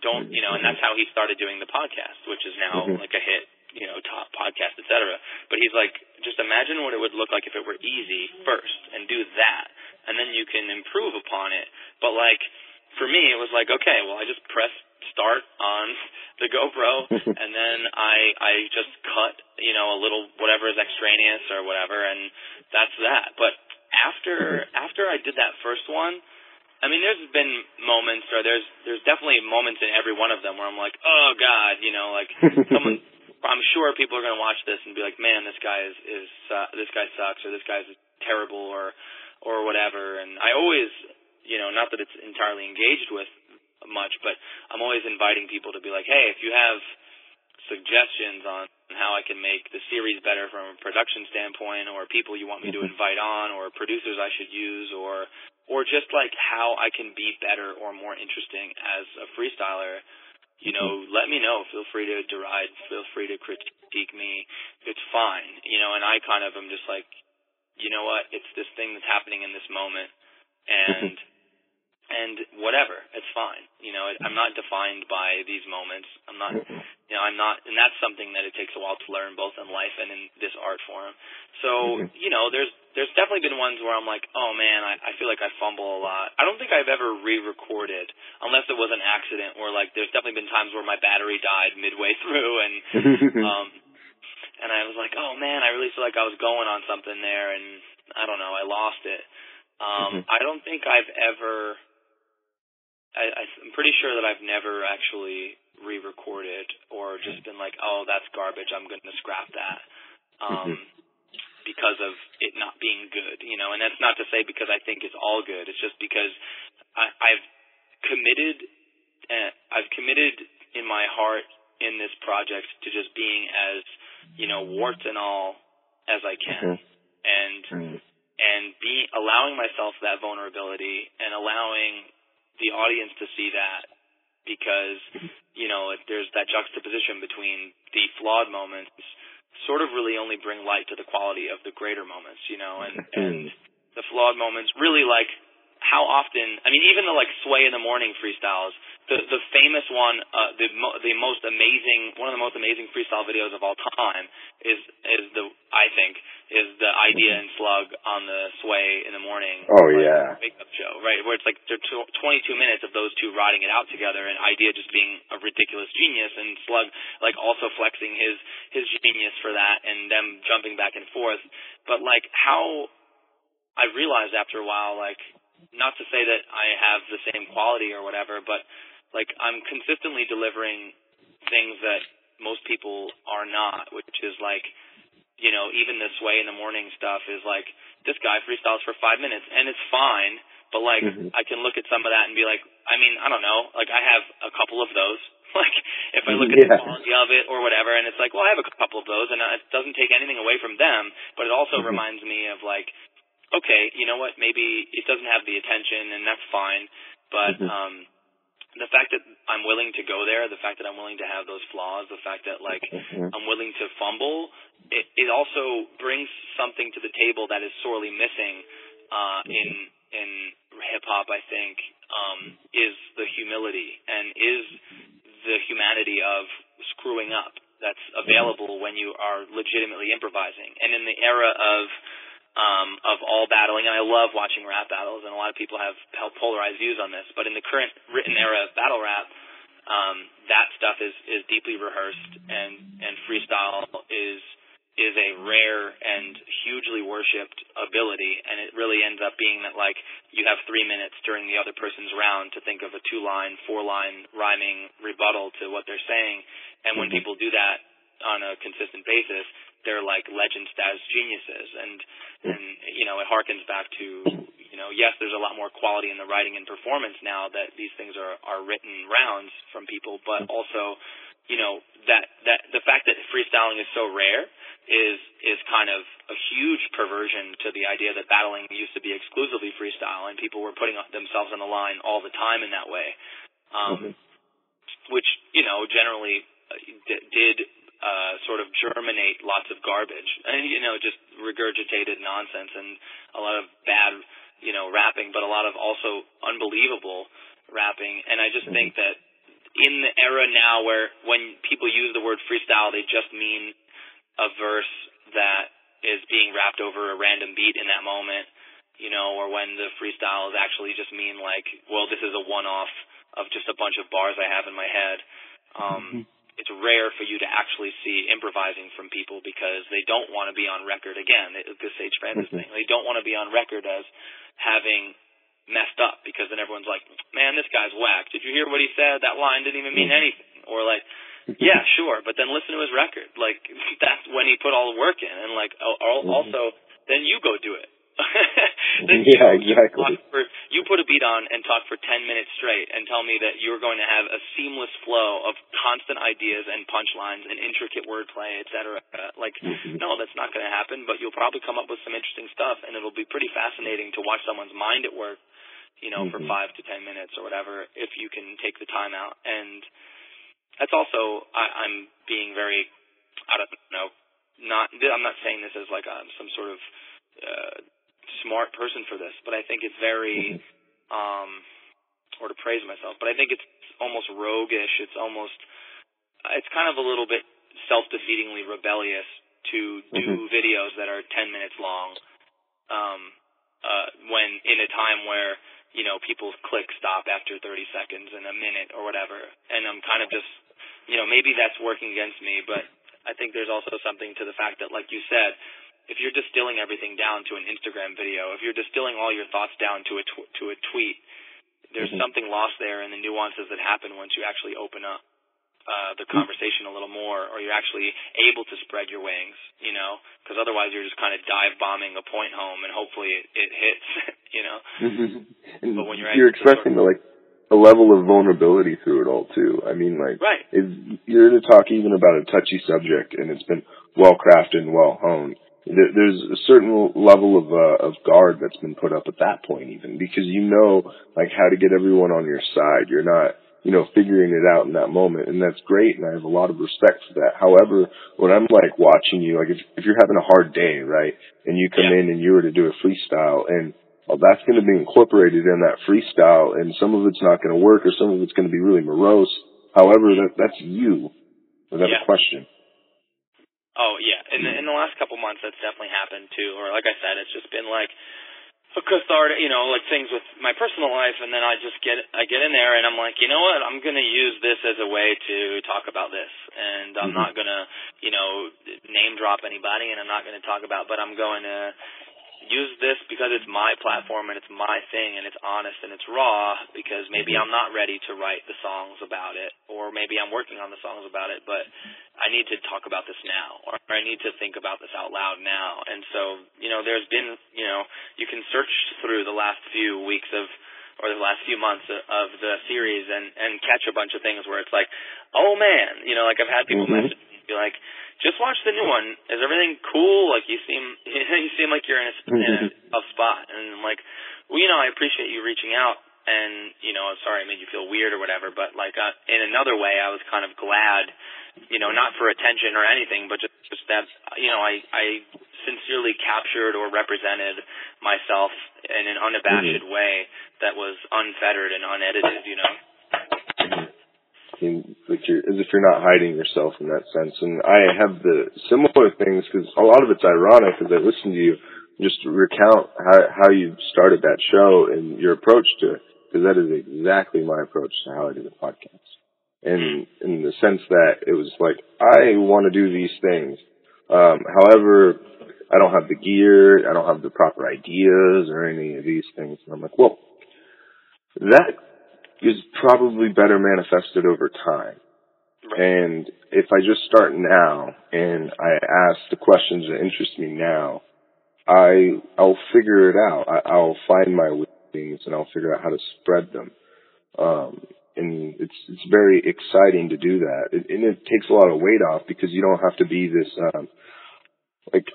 Don't you know? And that's how he started doing the podcast, which is now Mhm. like a hit, you know, top podcast, etc. But he's like, just imagine what it would look like if it were easy first, and do that, and then you can improve upon it. But like for me, it was like, okay, well, I just press start on the GoPro, and then I I just cut, you know, a little whatever is extraneous or whatever, and that's that. But after after I did that first one, I mean, there's been moments, or there's there's definitely moments in every one of them where I'm like, oh God, you know, like someone. I'm sure people are going to watch this and be like, man, this guy is is uh, this guy sucks, or this guy's terrible, or or whatever. And I always, you know, not that it's entirely engaged with much, but I'm always inviting people to be like, hey, if you have suggestions on how I can make the series better from a production standpoint, or people you want me to invite on, or producers I should use, or or just like how I can be better or more interesting as a freestyler, you know, mm-hmm. let me know. Feel free to deride, feel free to critique me. It's fine, you know. And I kind of am just like, you know what? It's this thing that's happening in this moment, mm-hmm. and and whatever, it's fine. You know, I'm not defined by these moments. I'm not, you know, I'm not, and that's something that it takes a while to learn, both in life and in this art form. So, Mhm. you know, there's there's definitely been ones where I'm like, oh man, I, I feel like I fumble a lot. I don't think I've ever re-recorded, unless it was an accident, or like there's definitely been times where my battery died midway through, and um, and I was like, oh man, I really feel like I was going on something there, and I don't know, I lost it. Um, Mhm. I don't think I've ever. I, I'm pretty sure that I've never actually re-recorded or just been like, oh, that's garbage. I'm going to scrap that. Um, Mhm. because of it not being good, you know, and that's not to say because I think it's all good. It's just because I, I've committed, uh, I've committed in my heart in this project to just being as, you know, warts and all as I can, Mhm. and Mhm. and be allowing myself that vulnerability and allowing the audience to see that because you know if there's that juxtaposition between the flawed moments sort of really only bring light to the quality of the greater moments you know and hmm. and the flawed moments really like how often I mean even the like sway in the morning freestyles the the famous one uh the mo- the most amazing one of the most amazing freestyle videos of all time is is the I think is the Eyedea and slug on the sway in the morning Oh, like, yeah. wake up show right where it's like there are tw- 22 minutes of those two riding it out together and Eyedea just being a ridiculous genius and slug like also flexing his his genius for that and them jumping back and forth but like how I realized after a while like not to say that I have the same quality or whatever but like I'm consistently delivering things that most people are not which is like you know, even this way in the morning stuff is like this guy freestyles for five minutes and it's fine, but like Mhm. I can look at some of that and be like, I mean, I don't know, like I have a couple of those. Like if I look at Yeah. the quality of it or whatever, and it's like, well, I have a couple of those, and it doesn't take anything away from them, but it also Mhm. reminds me of like, okay, you know what, maybe it doesn't have the attention, and that's fine, but Mhm. um the fact that I'm willing to go there, the fact that I'm willing to have those flaws, the fact that like Mhm. I'm willing to fumble, it, it also brings something to the table that is sorely missing uh, in in hip hop. I think um, is the humility and is the humanity of screwing up that's available when you are legitimately improvising. And in the era of um, of all battling, and I love watching rap battles, and a lot of people have held polarized views on this. But in the current written era of battle rap, um, that stuff is is deeply rehearsed, and and freestyle is is a rare and hugely worshipped ability, and it really ends up being that like you have three minutes during the other person's round to think of a two line, four line rhyming rebuttal to what they're saying, and when mm-hmm. people do that on a consistent basis, they're like legend status geniuses, and and you know it harkens back to you know yes, there's a lot more quality in the writing and performance now that these things are are written rounds from people, but also you know that that the fact that freestyling is so rare is is kind of a huge perversion to the idea that battling used to be exclusively freestyle and people were putting themselves on the line all the time in that way, um, mm-hmm. which you know generally uh, d- did uh, sort of germinate lots of garbage and you know just regurgitated nonsense and a lot of bad you know rapping, but a lot of also unbelievable rapping. And I just mm-hmm. think that in the era now where when people use the word freestyle, they just mean a verse that is being rapped over a random beat in that moment, you know, or when the freestyle is actually just mean like, well, this is a one-off of just a bunch of bars I have in my head. Um, mm-hmm. It's rare for you to actually see improvising from people because they don't want to be on record again. The Sage Francis mm-hmm. thing. They don't want to be on record as having messed up because then everyone's like, man, this guy's whack. Did you hear what he said? That line didn't even mean mm-hmm. anything. Or like, yeah, sure, but then listen to his record. Like that's when he put all the work in, and like mm-hmm. also then you go do it. yeah, exactly. You, for, you put a beat on and talk for ten minutes straight, and tell me that you're going to have a seamless flow of constant ideas and punchlines and intricate wordplay, et cetera. Like, mm-hmm. no, that's not going to happen. But you'll probably come up with some interesting stuff, and it'll be pretty fascinating to watch someone's mind at work. You know, mm-hmm. for five to ten minutes or whatever, if you can take the time out and that's also I, I'm being very I don't know not I'm not saying this as like a, some sort of uh, smart person for this, but I think it's very mm-hmm. um or to praise myself, but I think it's almost roguish. It's almost it's kind of a little bit self-defeatingly rebellious to do mm-hmm. videos that are 10 minutes long um uh when in a time where you know people click stop after 30 seconds and a minute or whatever and I'm kind of just you know, maybe that's working against me, but I think there's also something to the fact that, like you said, if you're distilling everything down to an Instagram video, if you're distilling all your thoughts down to a tw- to a tweet, there's mm-hmm. something lost there in the nuances that happen once you actually open up uh, the conversation a little more, or you're actually able to spread your wings, you know, because otherwise you're just kind of dive bombing a point home and hopefully it, it hits, you know. Mm-hmm. but when you're you're expressing the like a level of vulnerability through it all too. I mean, like, right. if you're going to talk even about a touchy subject and it's been well crafted and well honed, there, there's a certain level of uh, of guard that's been put up at that point, even because you know like how to get everyone on your side. You're not you know figuring it out in that moment, and that's great, and I have a lot of respect for that. However, when I'm like watching you, like if if you're having a hard day, right, and you come yeah. in and you were to do a freestyle and well, that's going to be incorporated in that freestyle, and some of it's not going to work, or some of it's going to be really morose. However, that that's you, without yeah. a question. Oh yeah, in the, in the last couple months, that's definitely happened too. Or like I said, it's just been like a cathartic, you know, like things with my personal life, and then I just get I get in there and I'm like, you know what, I'm going to use this as a way to talk about this, and I'm mm-hmm. not going to, you know, name drop anybody, and I'm not going to talk about, but I'm going to use this because it's my platform and it's my thing and it's honest and it's raw because maybe mm-hmm. I'm not ready to write the songs about it or maybe I'm working on the songs about it but I need to talk about this now or I need to think about this out loud now and so you know there's been you know you can search through the last few weeks of or the last few months of the series and and catch a bunch of things where it's like oh man you know like I've had people mm-hmm. message me be like just watch the new one. Is everything cool? Like you seem you seem like you're in a, in a tough spot, and I'm like, well, you know, I appreciate you reaching out, and you know, I'm sorry I made you feel weird or whatever, but like uh, in another way, I was kind of glad, you know, not for attention or anything, but just, just that you know, I I sincerely captured or represented myself in an unabashed mm-hmm. way that was unfettered and unedited, you know seem like you're as if you're not hiding yourself in that sense. And I have the similar things because a lot of it's ironic as I listen to you just recount how how you started that show and your approach to it because that is exactly my approach to how I do the podcast. And in the sense that it was like I want to do these things. Um, however, I don't have the gear, I don't have the proper ideas or any of these things. And I'm like, well, that is probably better manifested over time. Right. And if I just start now and I ask the questions that interest me now, I I'll figure it out. I, I'll find my wings and I'll figure out how to spread them. Um, and it's it's very exciting to do that, it, and it takes a lot of weight off because you don't have to be this um, like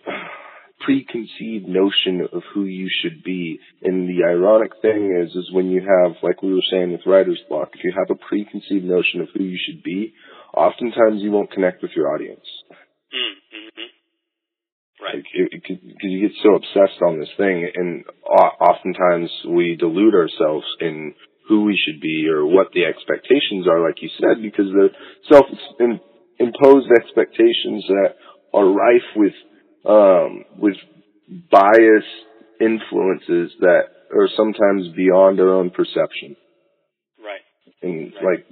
preconceived notion of who you should be. And the ironic thing is, is when you have, like we were saying with writer's block, if you have a preconceived notion of who you should be, oftentimes you won't connect with your audience. Mm-hmm. Right. Because you get so obsessed on this thing, and oftentimes we delude ourselves in who we should be or what the expectations are, like you said, because the self-imposed expectations that are rife with um, with bias influences that are sometimes beyond our own perception. Right. And right. like,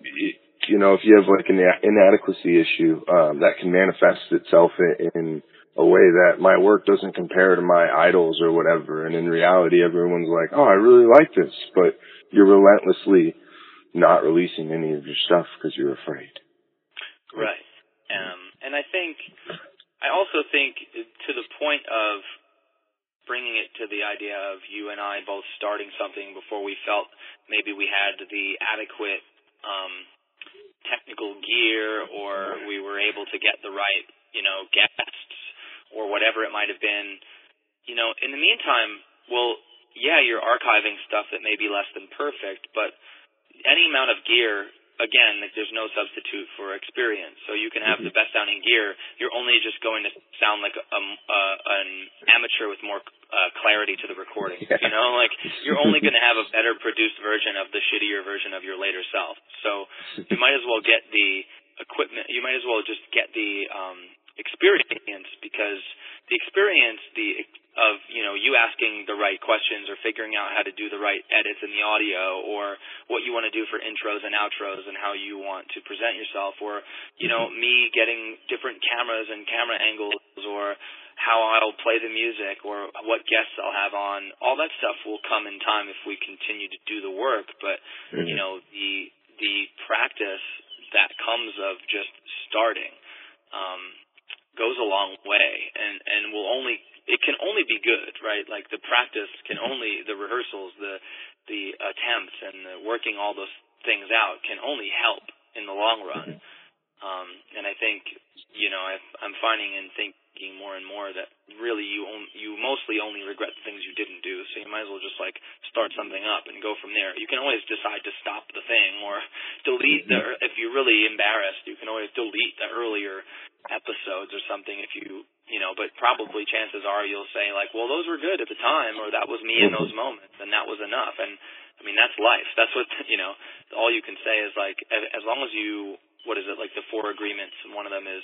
you know, if you have like an inadequacy issue, um, that can manifest itself in, in a way that my work doesn't compare to my idols or whatever. And in reality, everyone's like, oh, I really like this, but you're relentlessly not releasing any of your stuff because you're afraid. Right. Um, and I think I also think to the point of bringing it to the idea of you and I both starting something before we felt maybe we had the adequate um, technical gear or we were able to get the right, you know, guests or whatever it might have been. You know, in the meantime, well, yeah, you're archiving stuff that may be less than perfect, but any amount of gear again, like there's no substitute for experience. So you can have mm-hmm. the best sounding gear. You're only just going to sound like a, a an amateur with more uh, clarity to the recording. Yeah. You know, like you're only going to have a better produced version of the shittier version of your later self. So you might as well get the equipment. You might as well just get the um, experience because the experience, the of you know you asking the right questions or figuring out how to do the right edits in the audio or what you want to do for intros and outros and how you want to present yourself or you know me getting different cameras and camera angles or how I'll play the music or what guests I'll have on all that stuff will come in time if we continue to do the work but mm-hmm. you know the the practice that comes of just starting um goes a long way and and will only it can only be good, right? Like the practice can only the rehearsals, the the attempts, and the working all those things out can only help in the long run. Mm-hmm. Um, and I think you know i I'm finding and thinking more and more that really you on, you mostly only regret the things you didn't do. So you might as well just like start something up and go from there. You can always decide to stop the thing or delete the mm-hmm. if you're really embarrassed. You can always delete the earlier episodes or something if you you know, but probably chances are you'll say like, well, those were good at the time, or that was me in those moments, and that was enough. And I mean, that's life. That's what you know. All you can say is like, as long as you, what is it like the four agreements? One of them is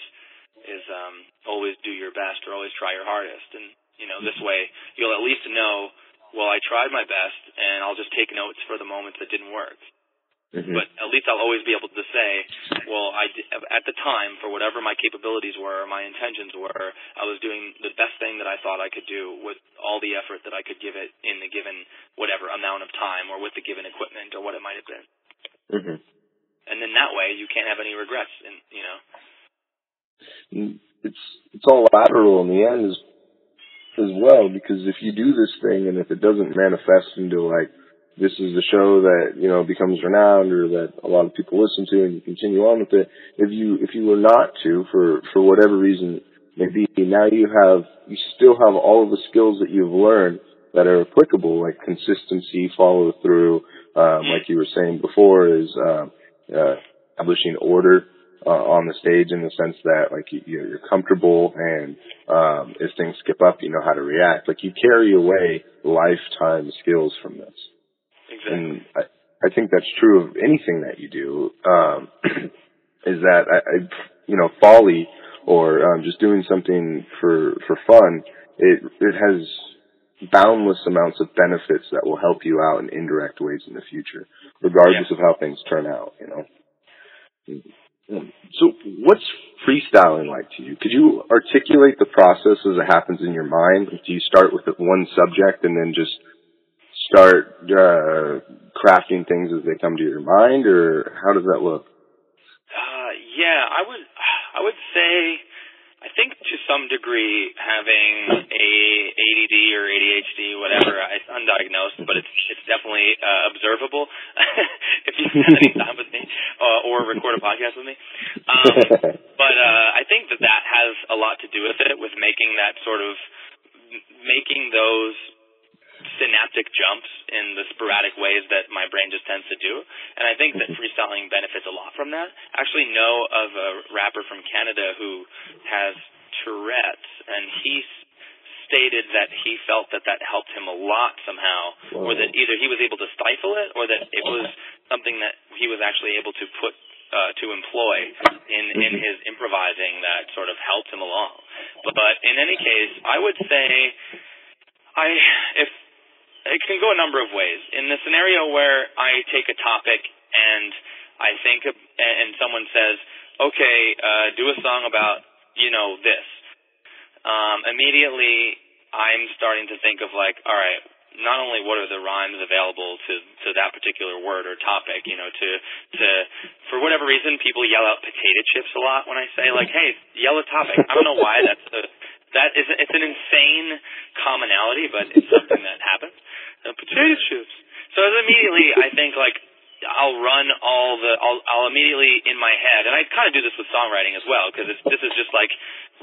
is um, always do your best or always try your hardest, and you know, this way you'll at least know. Well, I tried my best, and I'll just take notes for the moments that didn't work. Mm-hmm. But at least I'll always be able to say, well, I at the time, for whatever my capabilities were, my intentions were, I was doing the best thing that I thought I could do with all the effort that I could give it in the given whatever amount of time, or with the given equipment, or what it might have been. Mm-hmm. And then that way, you can't have any regrets, and you know. It's it's all lateral in the end as as well because if you do this thing and if it doesn't manifest into like this is the show that you know becomes renowned or that a lot of people listen to and you continue on with it if you if you were not to for for whatever reason maybe now you have you still have all of the skills that you've learned that are applicable like consistency follow through um like you were saying before is um uh establishing order uh, on the stage in the sense that like you, you're comfortable and um if things skip up you know how to react like you carry away lifetime skills from this Exactly. And I, I think that's true of anything that you do. Um, is that I, I, you know, folly or um, just doing something for for fun. It it has boundless amounts of benefits that will help you out in indirect ways in the future, regardless yeah. of how things turn out. You know. So, what's freestyling like to you? Could you articulate the process as it happens in your mind? Do you start with one subject and then just start uh, crafting things as they come to your mind, or how does that look? Uh, yeah, I would, I would say I think to some degree having a ADD or ADHD, whatever, it's undiagnosed, but it's it's definitely uh, observable. if you spend any time with me uh, or record a podcast with me, um, but uh, I think that that has a lot to do with it, with making that sort of making those synaptic jumps in the sporadic ways that my brain just tends to do. And I think that freestyling benefits a lot from that. I actually know of a rapper from Canada who has Tourette's, and he stated that he felt that that helped him a lot somehow, or that either he was able to stifle it, or that it was something that he was actually able to put uh, to employ in in his improvising that sort of helped him along. But, but in any case, I would say I if it can go a number of ways. In the scenario where I take a topic and I think, and someone says, "Okay, uh, do a song about you know this," um, immediately I'm starting to think of like, all right, not only what are the rhymes available to to that particular word or topic, you know, to to for whatever reason people yell out potato chips a lot when I say like, hey, yell a topic. I don't know why that's the that is it's an insane commonality, but it's something that happens. Uh, potato chips. So immediately I think like I'll run all the I'll I'll immediately in my head, and I kind of do this with songwriting as well because this is just like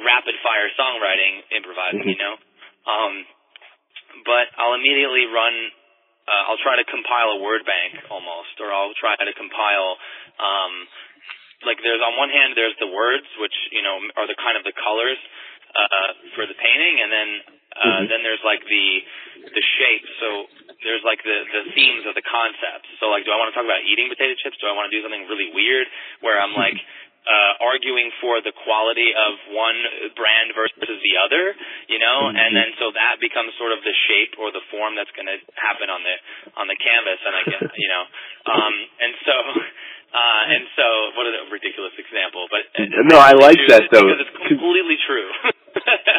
rapid fire songwriting improvising, you know. Um, but I'll immediately run. Uh, I'll try to compile a word bank almost, or I'll try to compile. Um, like there's on one hand there's the words, which you know are the kind of the colors uh, for the painting, and then uh, mm-hmm. then there's like the the shape. So there's like the the themes of the concepts. So like, do I want to talk about eating potato chips? Do I want to do something really weird where I'm like uh, arguing for the quality of one brand versus the other? You know, mm-hmm. and then so that becomes sort of the shape or the form that's going to happen on the on the canvas, and I get you know, um, and so. Uh, and so, what a ridiculous example, but no, I like that though because it's completely true.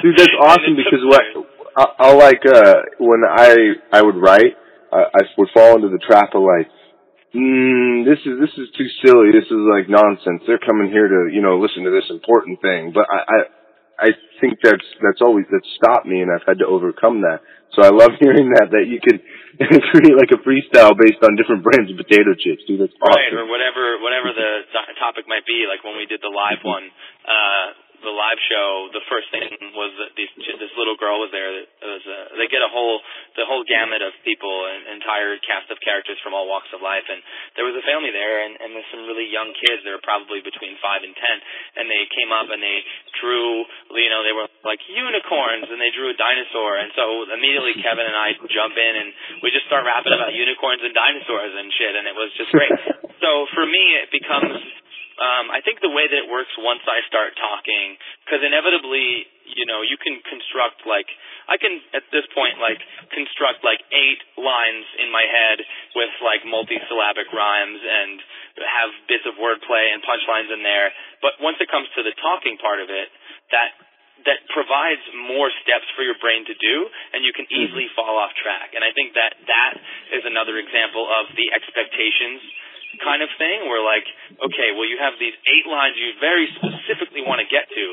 Dude, that's awesome because what I, I like uh when I I would write, I, I would fall into the trap of like, mm, this is this is too silly. This is like nonsense. They're coming here to you know listen to this important thing. But I I, I think that's that's always that stopped me, and I've had to overcome that. So I love hearing that that you can create like a freestyle based on different brands of potato chips, dude. That's awesome. Right, or whatever whatever the topic might be. Like when we did the live one, uh, the live show, the first thing was that these, this little girl was there. That was uh, they get a whole the whole gamut of people, an entire cast of characters from all walks of life, and there was a family there, and, and there's some really young kids. They were probably between five and ten, and they came up and they drew, you know, they were like unicorns, and they drew a dinosaur, and so immediately Kevin and I jump in and we just start rapping about unicorns and dinosaurs and shit, and it was just great. so for me, it becomes um, I think the way that it works once I start talking, because inevitably, you know, you can construct like I can at this point like construct like eight lines in my head with like multi-syllabic rhymes and have bits of wordplay and punchlines in there. But once it comes to the talking part of it, that that provides more steps for your brain to do, and you can easily mm-hmm. fall off track. And I think that that is another example of the expectations kind of thing where like, okay, well you have these eight lines you very specifically want to get to,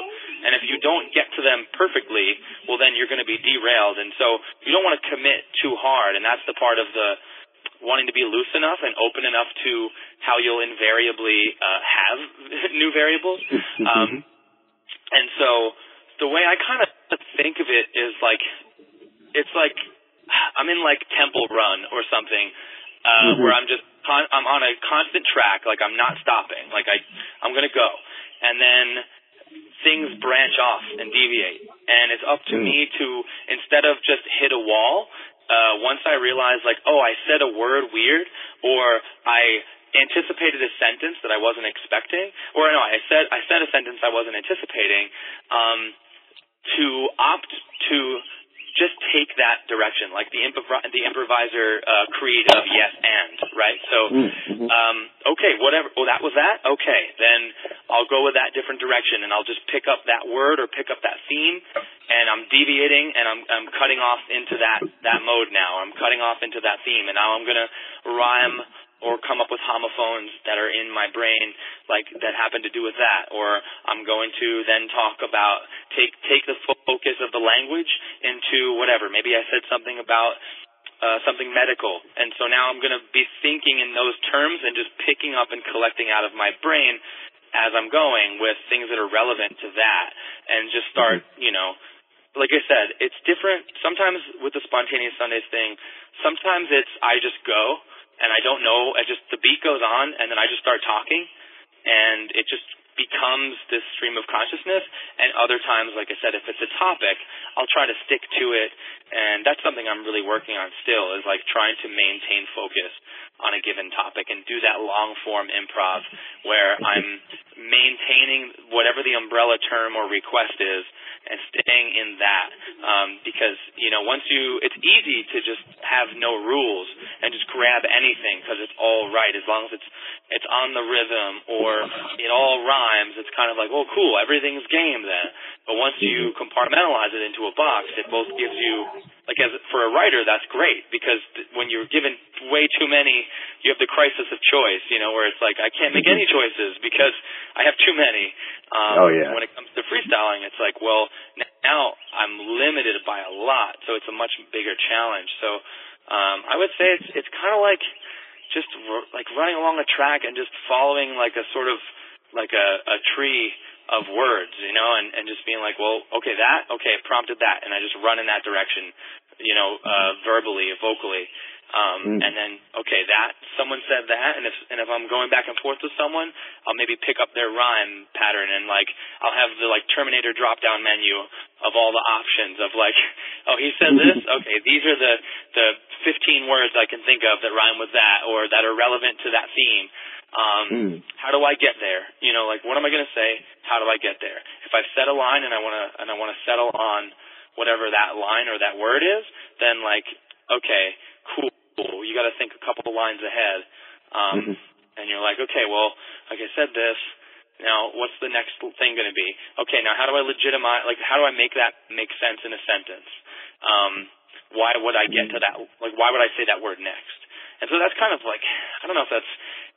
and if you don't get to them perfectly, well then you're going to be derailed, and so you don't want to commit too hard, and that's the part of the wanting to be loose enough and open enough to how you'll invariably uh, have new variables. Um, and so the way I kind of think of it is like, it's like I'm in like Temple Run or something, uh, mm-hmm. where I'm just con- I'm on a constant track, like I'm not stopping, like I I'm gonna go, and then things branch off and deviate, and it's up to mm. me to instead of just hit a wall. Uh, once I realize, like, oh, I said a word weird, or I anticipated a sentence that I wasn't expecting, or no, I said I said a sentence I wasn't anticipating. Um, to opt to just take that direction, like the improv the improviser uh, creed of yes and right. So, Mm-hmm. um, okay, whatever. Well, that was that. Okay, then I'll go with that different direction, and I'll just pick up that word or pick up that theme, and I'm deviating and I'm I'm cutting off into that that mode now. I'm cutting off into that theme, and now I'm gonna rhyme or come up with homophones that are in my brain like that happen to do with that. Or I'm going to then talk about take take the focus of the language into whatever. Maybe I said something about uh, something medical. And so now I'm going to be thinking in those terms and just picking up and collecting out of my brain as I'm going with things that are relevant to that and just start you know. Like I said it's different. Sometimes with the spontaneous Sundays thing sometimes it's I just go and I don't know. I just the beat goes on, and then I just start talking, and it just becomes this stream of consciousness. And other times, like I said, if it's a topic, I'll try to stick to it, and that's something I'm really working on still is like trying to maintain focus on a given topic and do that long form improv where I'm maintaining whatever the umbrella term or request is and staying in that. Um, because you know once you it's easy to just have no rules and just grab anything because it's all right. As long as it's it's on the rhythm or it all rhymes it's kind of like oh cool everything's game then but once you compartmentalize it into a box it both gives you like as for a writer that's great because th- when you're given way too many you have the crisis of choice you know where it's like I can't make any choices because I have too many. Um, Oh, yeah. when it comes to freestyling it's like well now I'm limited by a lot so it's a much bigger challenge. So um, I would say it's it's kind of like just r- like running along a track and just following like a sort of like a, a tree of words, you know, and, and just being like, well, okay, that, okay, it prompted that, and I just run in that direction, you know, uh, verbally, vocally, um, Mm. and then, okay, that, someone said that, and if, and if I'm going back and forth with someone, I'll maybe pick up their rhyme pattern, and like, I'll have the like Terminator drop down menu of all the options of like, oh, he said this, okay, these are the, the 15 words I can think of that rhyme with that, or that are relevant to that theme, um, Mm. how do I get there? You know, like what am I going to say? How do I get there? If I've set a line and I want to and I want to settle on whatever that line or that word is, then like okay, cool. You got to think a couple of lines ahead. Um Mhm. and you're like, okay, well, like I said this, now what's the next thing going to be? Okay, now how do I legitimize like how do I make that make sense in a sentence? Um why would I get to that like why would I say that word next? And so that's kind of like I don't know if that's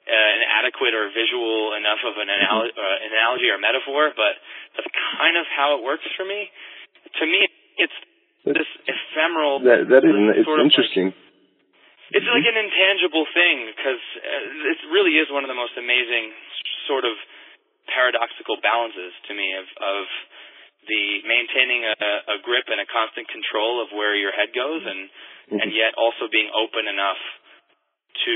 uh, an adequate or visual enough of an anal- uh, analogy or metaphor, but that's kind of how it works for me. To me, it's this ephemeral. That that is it's of interesting. Like, it's like an intangible thing because uh, it really is one of the most amazing sort of paradoxical balances to me of of the maintaining a, a grip and a constant control of where your head goes and and yet also being open enough to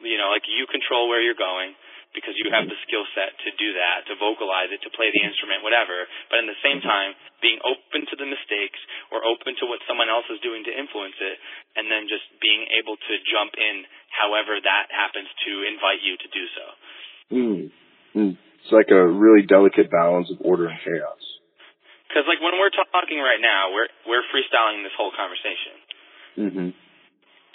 you know like you control where you're going because you have the skill set to do that, to vocalize it, to play the instrument, whatever. But in the same time, being open to the mistakes or open to what someone else is doing to influence it, and then just being able to jump in however that happens to invite you to do so. Mm. Mm. It's like a really delicate balance of order and chaos. Because like when we're talking right now, we're we're freestyling this whole conversation. hmm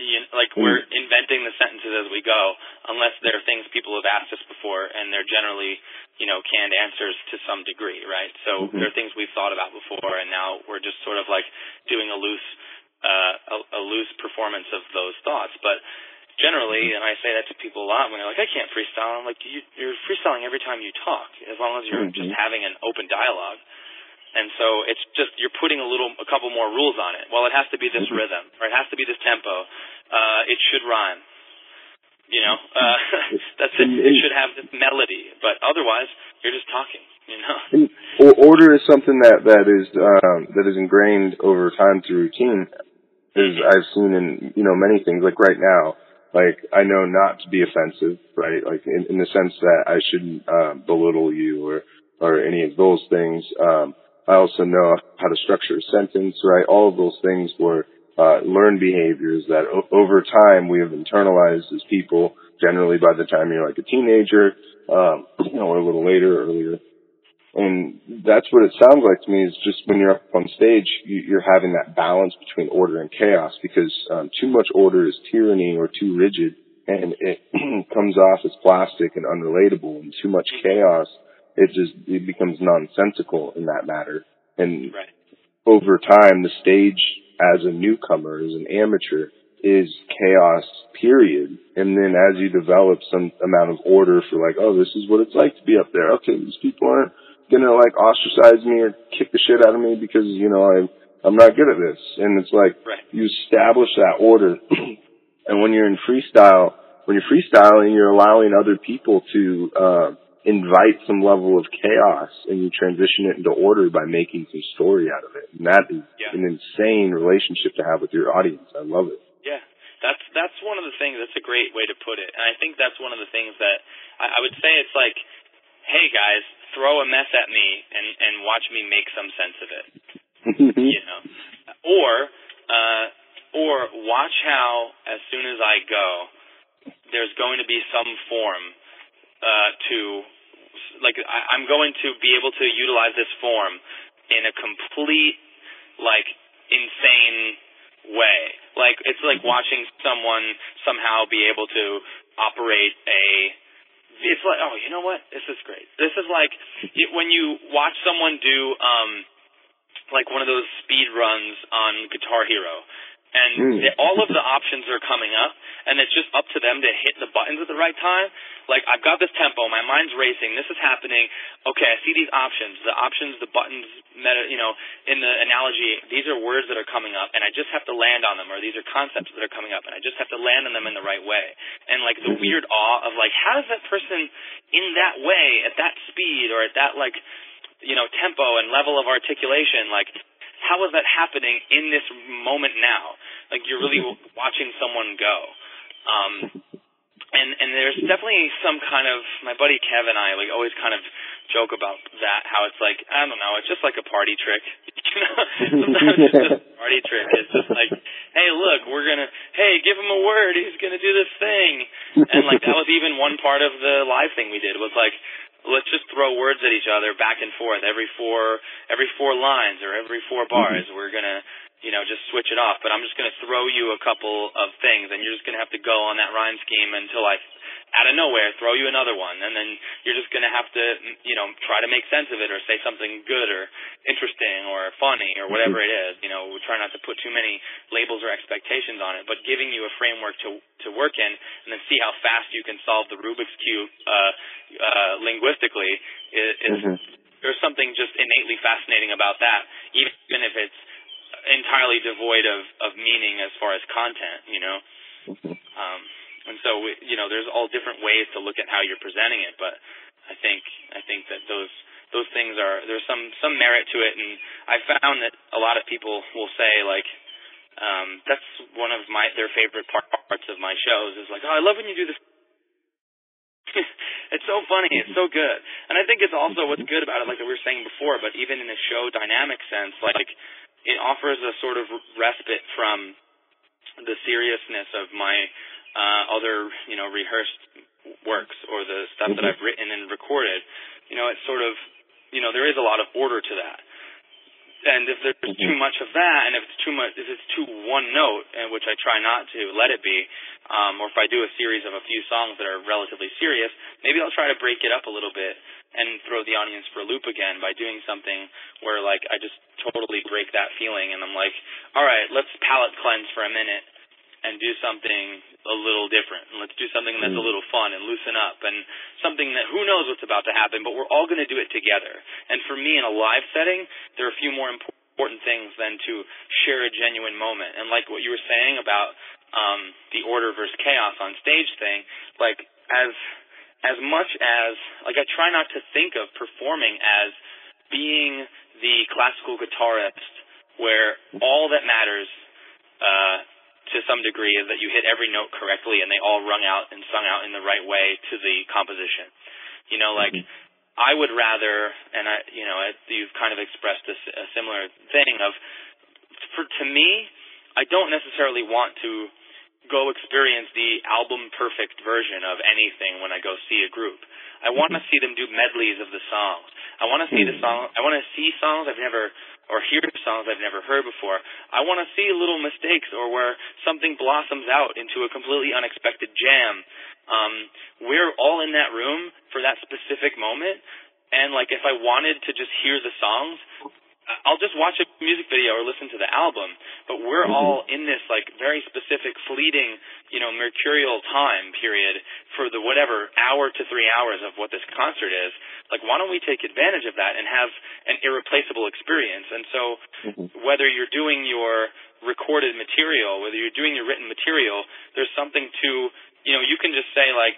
you know, like Mm. we're inventing the sentences as we go, unless they're things people have asked us before, and they're generally, you know, canned answers to some degree, right? So Mhm. they're things we've thought about before, and now we're just sort of like doing a loose, uh, a, a loose performance of those thoughts. But generally, and I say that to people a lot when they're like, "I can't freestyle," I'm like, you, "You're freestyling every time you talk, as long as you're just Mhm. having an open dialogue." And so it's just you're putting a little, a couple more rules on it. Well, it has to be this Mhm. rhythm, or it has to be this tempo. Uh, it should rhyme. You know, uh, that's it. It should have this melody, but otherwise, you're just talking. You know. And or- order is something that that is um, that is ingrained over time through routine. As I've seen in you know many things, like right now, like I know not to be offensive, right? Like in, in the sense that I shouldn't uh, belittle you or or any of those things. Um, I also know how to structure a sentence, right? All of those things were uh, learned behaviors that o- over time we have internalized as people. Generally, by the time you're like a teenager, um, you know, or a little later, earlier. And that's what it sounds like to me is just when you're up on stage, you're having that balance between order and chaos because um, too much order is tyranny or too rigid and it comes off as plastic and unrelatable and too much chaos, it just, it becomes nonsensical in that matter. And right. over time, the stage as a newcomer, as an amateur, is chaos, period. And then as you develop some amount of order for like, oh, this is what it's like to be up there. Okay, these people aren't gonna like ostracize me or kick the shit out of me because, you know, I'm, I'm not good at this. And it's like, right. you establish that order. and when you're in freestyle, when you're freestyling, you're allowing other people to, uh, invite some level of chaos and you transition it into order by making some story out of it. And that is yeah. an insane relationship to have with your audience. I love it. Yeah. That's that's one of the things that's a great way to put it. And I think that's one of the things that I, I would say it's like, hey guys, throw a mess at me and, and watch me make some sense of it. you know. Or uh or watch how as soon as I go there's going to be some form uh, to like I, I'm going to be able to utilize this form in a complete like insane way. Like it's like watching someone somehow be able to operate a it's like oh you know what this is great this is like it, when you watch someone do um like one of those speed runs on guitar hero and mm. they, all of the options are coming up, and it's just up to them to hit the buttons at the right time. Like I've got this tempo, my mind's racing, this is happening. Okay, I see these options, the options, the buttons, meta, you know, in the analogy, these are words that are coming up, and I just have to land on them, or these are concepts that are coming up, and I just have to land on them in the right way. And like the weird awe of like, how does that person in that way, at that speed, or at that like, you know, tempo and level of articulation, like how is that happening in this moment now? Like you're really watching someone go. Um, and and there's definitely some kind of my buddy Kev and I like always kind of joke about that how it's like I don't know it's just like a party trick. You know? Sometimes it's just a party trick. It's just like hey look we're gonna hey give him a word. He's gonna do this thing. And like that was even one part of the live thing we did was like let's just throw words at each other back and forth every four every four lines or every four bars. Mm-hmm. We're gonna you know just switch it off, but I'm just gonna throw you a couple of things, and you're just gonna have to go on that rhyme scheme until I out of nowhere throw you another one. And then you're just going to have to you know try to make sense of it or say something good or interesting or funny or whatever it is. You know we try not to put too many labels or expectations on it but giving you a framework to to work in and then see how fast you can solve the Rubik's cube uh uh linguistically is, is mm-hmm. there's something just innately fascinating about that even if it's entirely devoid of of meaning as far as content you know mm-hmm. um and so we, you know, there's all different ways to look at how you're presenting it, but I think I think that those those things are there's some some merit to it, and I found that a lot of people will say like um, that's one of my their favorite parts of my shows is like, oh, I love when you do this. it's so funny, it's so good, and I think it's also what's good about it, like we were saying before. But even in a show dynamic sense, like it offers a sort of respite from the seriousness of my uh, other you know rehearsed works or the stuff that. I've written and recorded, you know, it's sort of you know there is a lot of order to that. And if there's mm-hmm. too much of that, and if it's too much, if it's too one note, and which I try not to let it be, um, or if I do a series of a few songs that are relatively serious, maybe I'll try to break it up a little bit and throw the audience for a loop again by doing something where like I just totally break that feeling, and I'm like, all right, let's palate cleanse for a minute and do something a little different. And let's do something that's a mm. little fun and loosen up and something that who knows what's about to happen, but we're all going to do it together. And for me in a live setting, there are a few more important things than to share a genuine moment. And like what you were saying about um the order versus chaos on stage thing, like as as much as like I try not to think of performing as being the classical guitarist where all that matters uh to some degree is that you hit every note correctly and they all rung out and sung out in the right way to the composition. You know, like mm-hmm. I would rather, and I, you know, you've kind of expressed a, a similar thing of, for to me, I don't necessarily want to go experience the album perfect version of anything when I go see a group. I want to see them do medleys of the songs. I want to see the song. I want to see songs I've never or hear songs I've never heard before. I want to see little mistakes or where something blossoms out into a completely unexpected jam. Um, we're all in that room for that specific moment, and like if I wanted to just hear the songs, I'll just watch a music video or listen to the album. But we're mm-hmm. all in this like very specific, fleeting, you know, mercurial time period for the whatever hour to three hours of what this concert is. Like, why don't we take advantage of that and have an irreplaceable experience? And so, mm-hmm. whether you're doing your recorded material, whether you're doing your written material, there's something to, you know, you can just say like,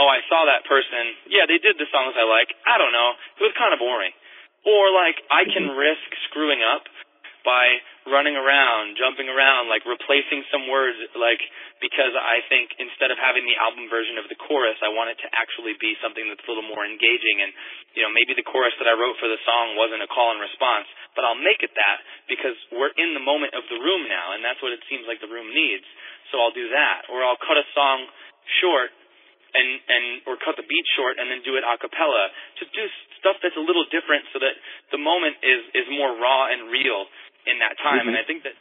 oh, I saw that person. Yeah, they did the songs I like. I don't know. It was kind of boring or like I can mm-hmm. risk screwing up by running around, jumping around, like replacing some words, like because I think instead of having the album version of the chorus, I want it to actually be something that's a little more engaging. And you know, maybe the chorus that I wrote for the song wasn't a call and response, but I'll make it that because we're in the moment of the room now, and that's what it seems like the room needs. So I'll do that, or I'll cut a song short and and or cut the beat short and then do it a cappella. Just do stuff that's a little different so that the moment is is more raw and real in that time. Mm-hmm. And I think that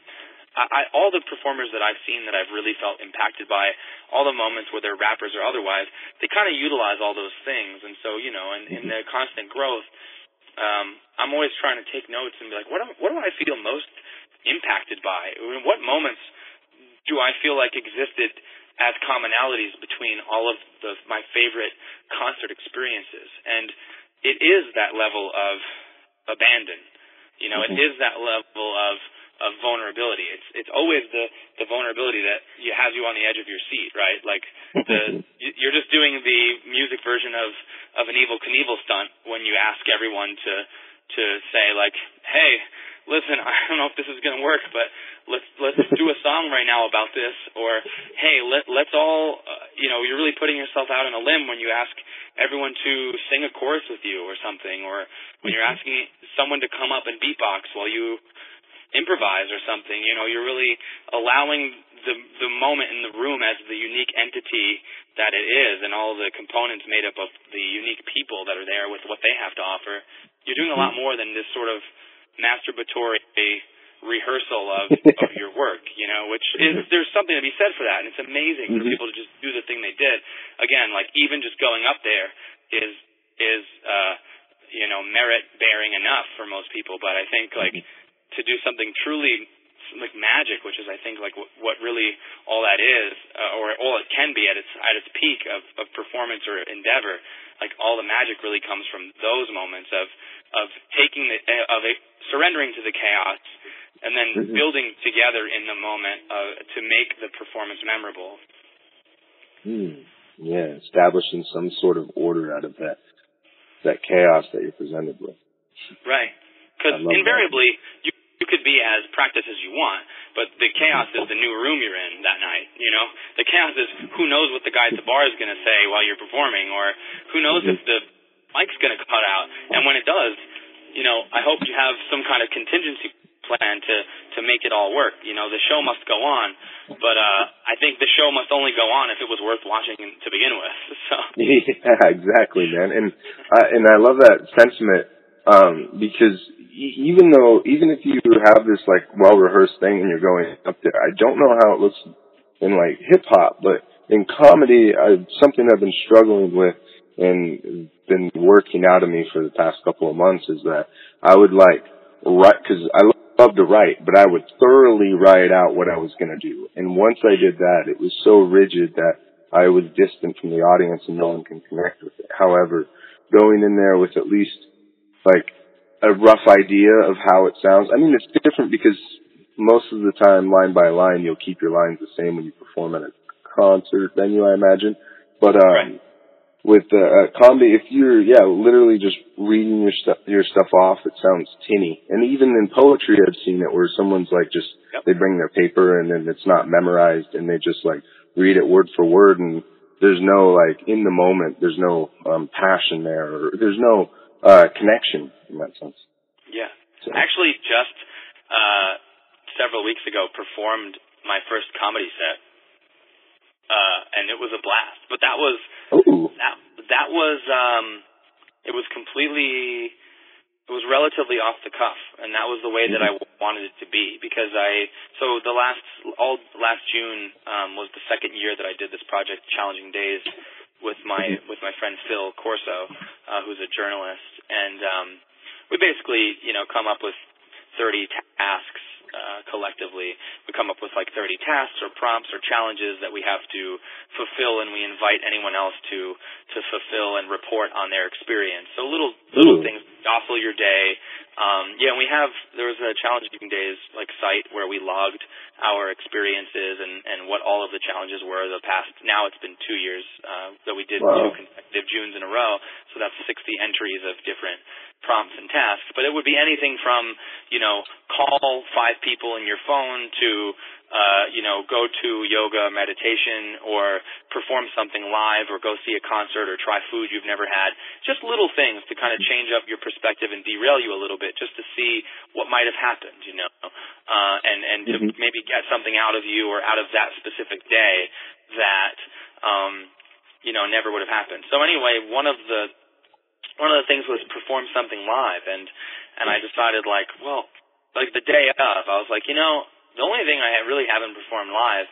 I, I all the performers that I've seen that I've really felt impacted by, all the moments where they're rappers or otherwise, they kind of utilize all those things. And so you know, in, in the constant growth, um, I'm always trying to take notes and be like, what am, what do I feel most impacted by? What moments do I feel like existed as commonalities between all of the, my favorite concert experiences. And it is that level of abandon. You know, mm-hmm. it is that level of of vulnerability. It's it's always the the vulnerability that you has you on the edge of your seat, right? Like the you're just doing the music version of of an Evel Knievel stunt when you ask everyone to to say like, "Hey, listen, I don't know if this is going to work, but let's let's do a song right now about this or hey let let's all uh, you know you're really putting yourself out on a limb when you ask everyone to sing a chorus with you or something or when you're mm-hmm. asking someone to come up and beatbox while you improvise or something you know you're really allowing the the moment in the room as the unique entity that it is and all the components made up of the unique people that are there with what they have to offer you're doing a lot mm-hmm. more than this sort of masturbatory rehearsal of, of your work, you know, which is there's something to be said for that, and it's amazing mm-hmm. for people to just do the thing they did. Again, like even just going up there is is uh, you know merit bearing enough for most people, but I think like mm-hmm. To do something truly like magic, which is I think like w- what really all that is, uh, or all it can be at its at its peak of, of performance or endeavor. Like all the magic really comes from those moments of of taking the of it, surrendering to the chaos and then mm-hmm. building together in the moment uh, to make the performance memorable. Hmm. Yeah, establishing some sort of order out of that that chaos that you're presented with. Right, because invariably that. you you could be as practiced as you want, but the chaos is the new room you're in that night. You know, the chaos is who knows what the guy at the bar is going to say while you're performing, or who knows mm-hmm. if the mic's going to cut out. And when it does, you know, I hope you have some kind of contingency plan to to make it all work. You know, the show must go on, but uh, I think the show must only go on if it was worth watching to begin with. So yeah, exactly, man. And uh, and I love that sentiment um, because even though even if you have this like well rehearsed thing and you're going up there, I don't know how it looks in like hip hop, but in comedy, I, something I've been struggling with and been working out of me for the past couple of months is that I would like write because I love to write, but I would thoroughly write out what I was going to do. And once I did that, it was so rigid that I was distant from the audience and no one can connect with it. However, going in there with at least like a rough idea of how it sounds. I mean, it's different because most of the time, line by line, you'll keep your lines the same when you perform at a concert venue, I imagine. But um, right with uh, comedy, if you're yeah, literally just reading your stuff your stuff off, it sounds tinny. And even in poetry, I've seen it where someone's like just yep. they bring their paper and then it's not memorized, and they just like read it word for word, and there's no like in the moment, there's no um, passion there, or there's no uh, connection in that sense. Yeah, so. actually, just uh, several weeks ago, performed my first comedy set uh, and it was a blast. But that was Ooh. that that was um, it was completely it was relatively off the cuff, and that was the way that I wanted it to be because I so the last all last June um, was the second year that I did this project, Challenging Days, with my with my friend Phil Corso, uh, who's a journalist, and um, we basically you know come up with 30 tasks uh, collectively. We come up with like 30 tasks or prompts or challenges that we have to fulfill, and we invite anyone else to to fulfill and report on their experience. So little little Ooh. things jostle your day. Um, yeah, and we have there was a challenging days like site where we logged our experiences and and what all of the challenges were the past. Now it's been two years uh, that we did Wow. two consecutive Junes in a row, so that's 60 entries of different prompts and tasks. But it would be anything from you know call five people in your phone to uh, you know, go to yoga, meditation, or perform something live, or go see a concert, or try food you've never had. Just little things to kind of change up your perspective and derail you a little bit, just to see what might have happened, you know, uh, and and to Mhm. maybe get something out of you or out of that specific day that um, you know never would have happened. So anyway, one of the one of the things was perform something live, and and I decided like, well, like the day of, I was like, you know, the only thing I really haven't performed live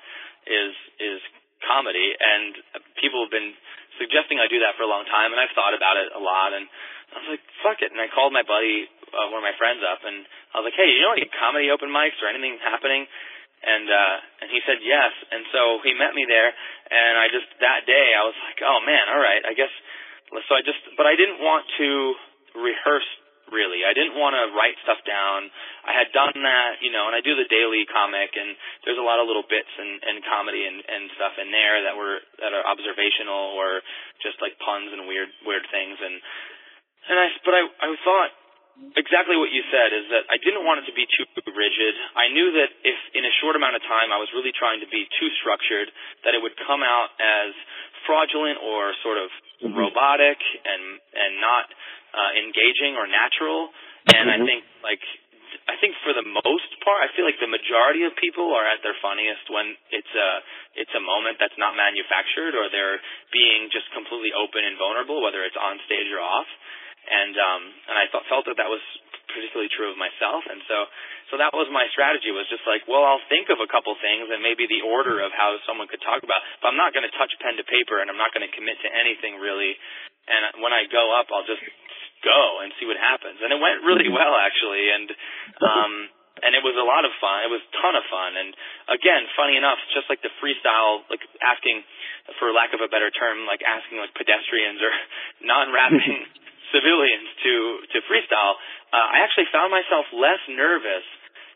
is is comedy, and people have been suggesting I do that for a long time, and I've thought about it a lot, and I was like, fuck it, and I called my buddy, uh, one of my friends up, and I was like, hey, you know any comedy open mics or anything happening? And uh and he said yes, and so he met me there, and I just that day I was like, oh man, all right, I guess. So I just, but I didn't want to rehearse really. I didn't want to write stuff down. I had done that, you know, and I do the daily comic, and there's a lot of little bits and, and comedy and, and stuff in there that were that are observational or just like puns and weird weird things. And and I, but I I thought exactly what you said is that I didn't want it to be too rigid. I knew that if in a short amount of time I was really trying to be too structured, that it would come out as fraudulent or sort of Mhm. robotic and and not uh, engaging or natural. And I Mhm. think like I think for the most part, I feel like the majority of people are at their funniest when it's a it's a moment that's not manufactured or they're being just completely open and vulnerable, whether it's on stage or off. And um and I felt that that was particularly true of myself. And so so that was my strategy was just like, well, I'll think of a couple things and maybe the order of how someone could talk about, but I'm not going to touch pen to paper and I'm not going to commit to anything really. And when I go up, I'll just go and see what happens. And it went really Mhm. well actually, and um, and it was a lot of fun. It was a ton of fun. And again, funny enough, just like the freestyle, like asking, for lack of a better term, like asking like pedestrians or non-rapping civilians to to freestyle, uh, I actually found myself less nervous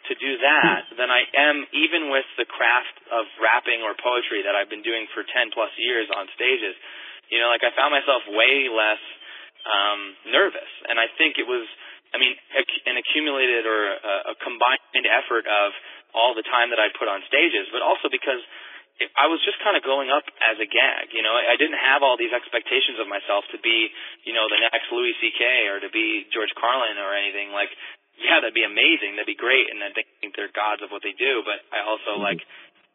to do that than I am even with the craft of rapping or poetry that I've been doing for 10 plus years on stages. You know, like I found myself way less um nervous and I think it was I mean an accumulated or a, a combined effort of all the time that I put on stages, but also because it, I was just kind of going up as a gag. You know, I, I didn't have all these expectations of myself to be, you know, the next Louis C.K. or to be George Carlin or anything. Like, yeah, that'd be amazing. That'd be great, and I think they're gods of what they do. But I also mm-hmm. like,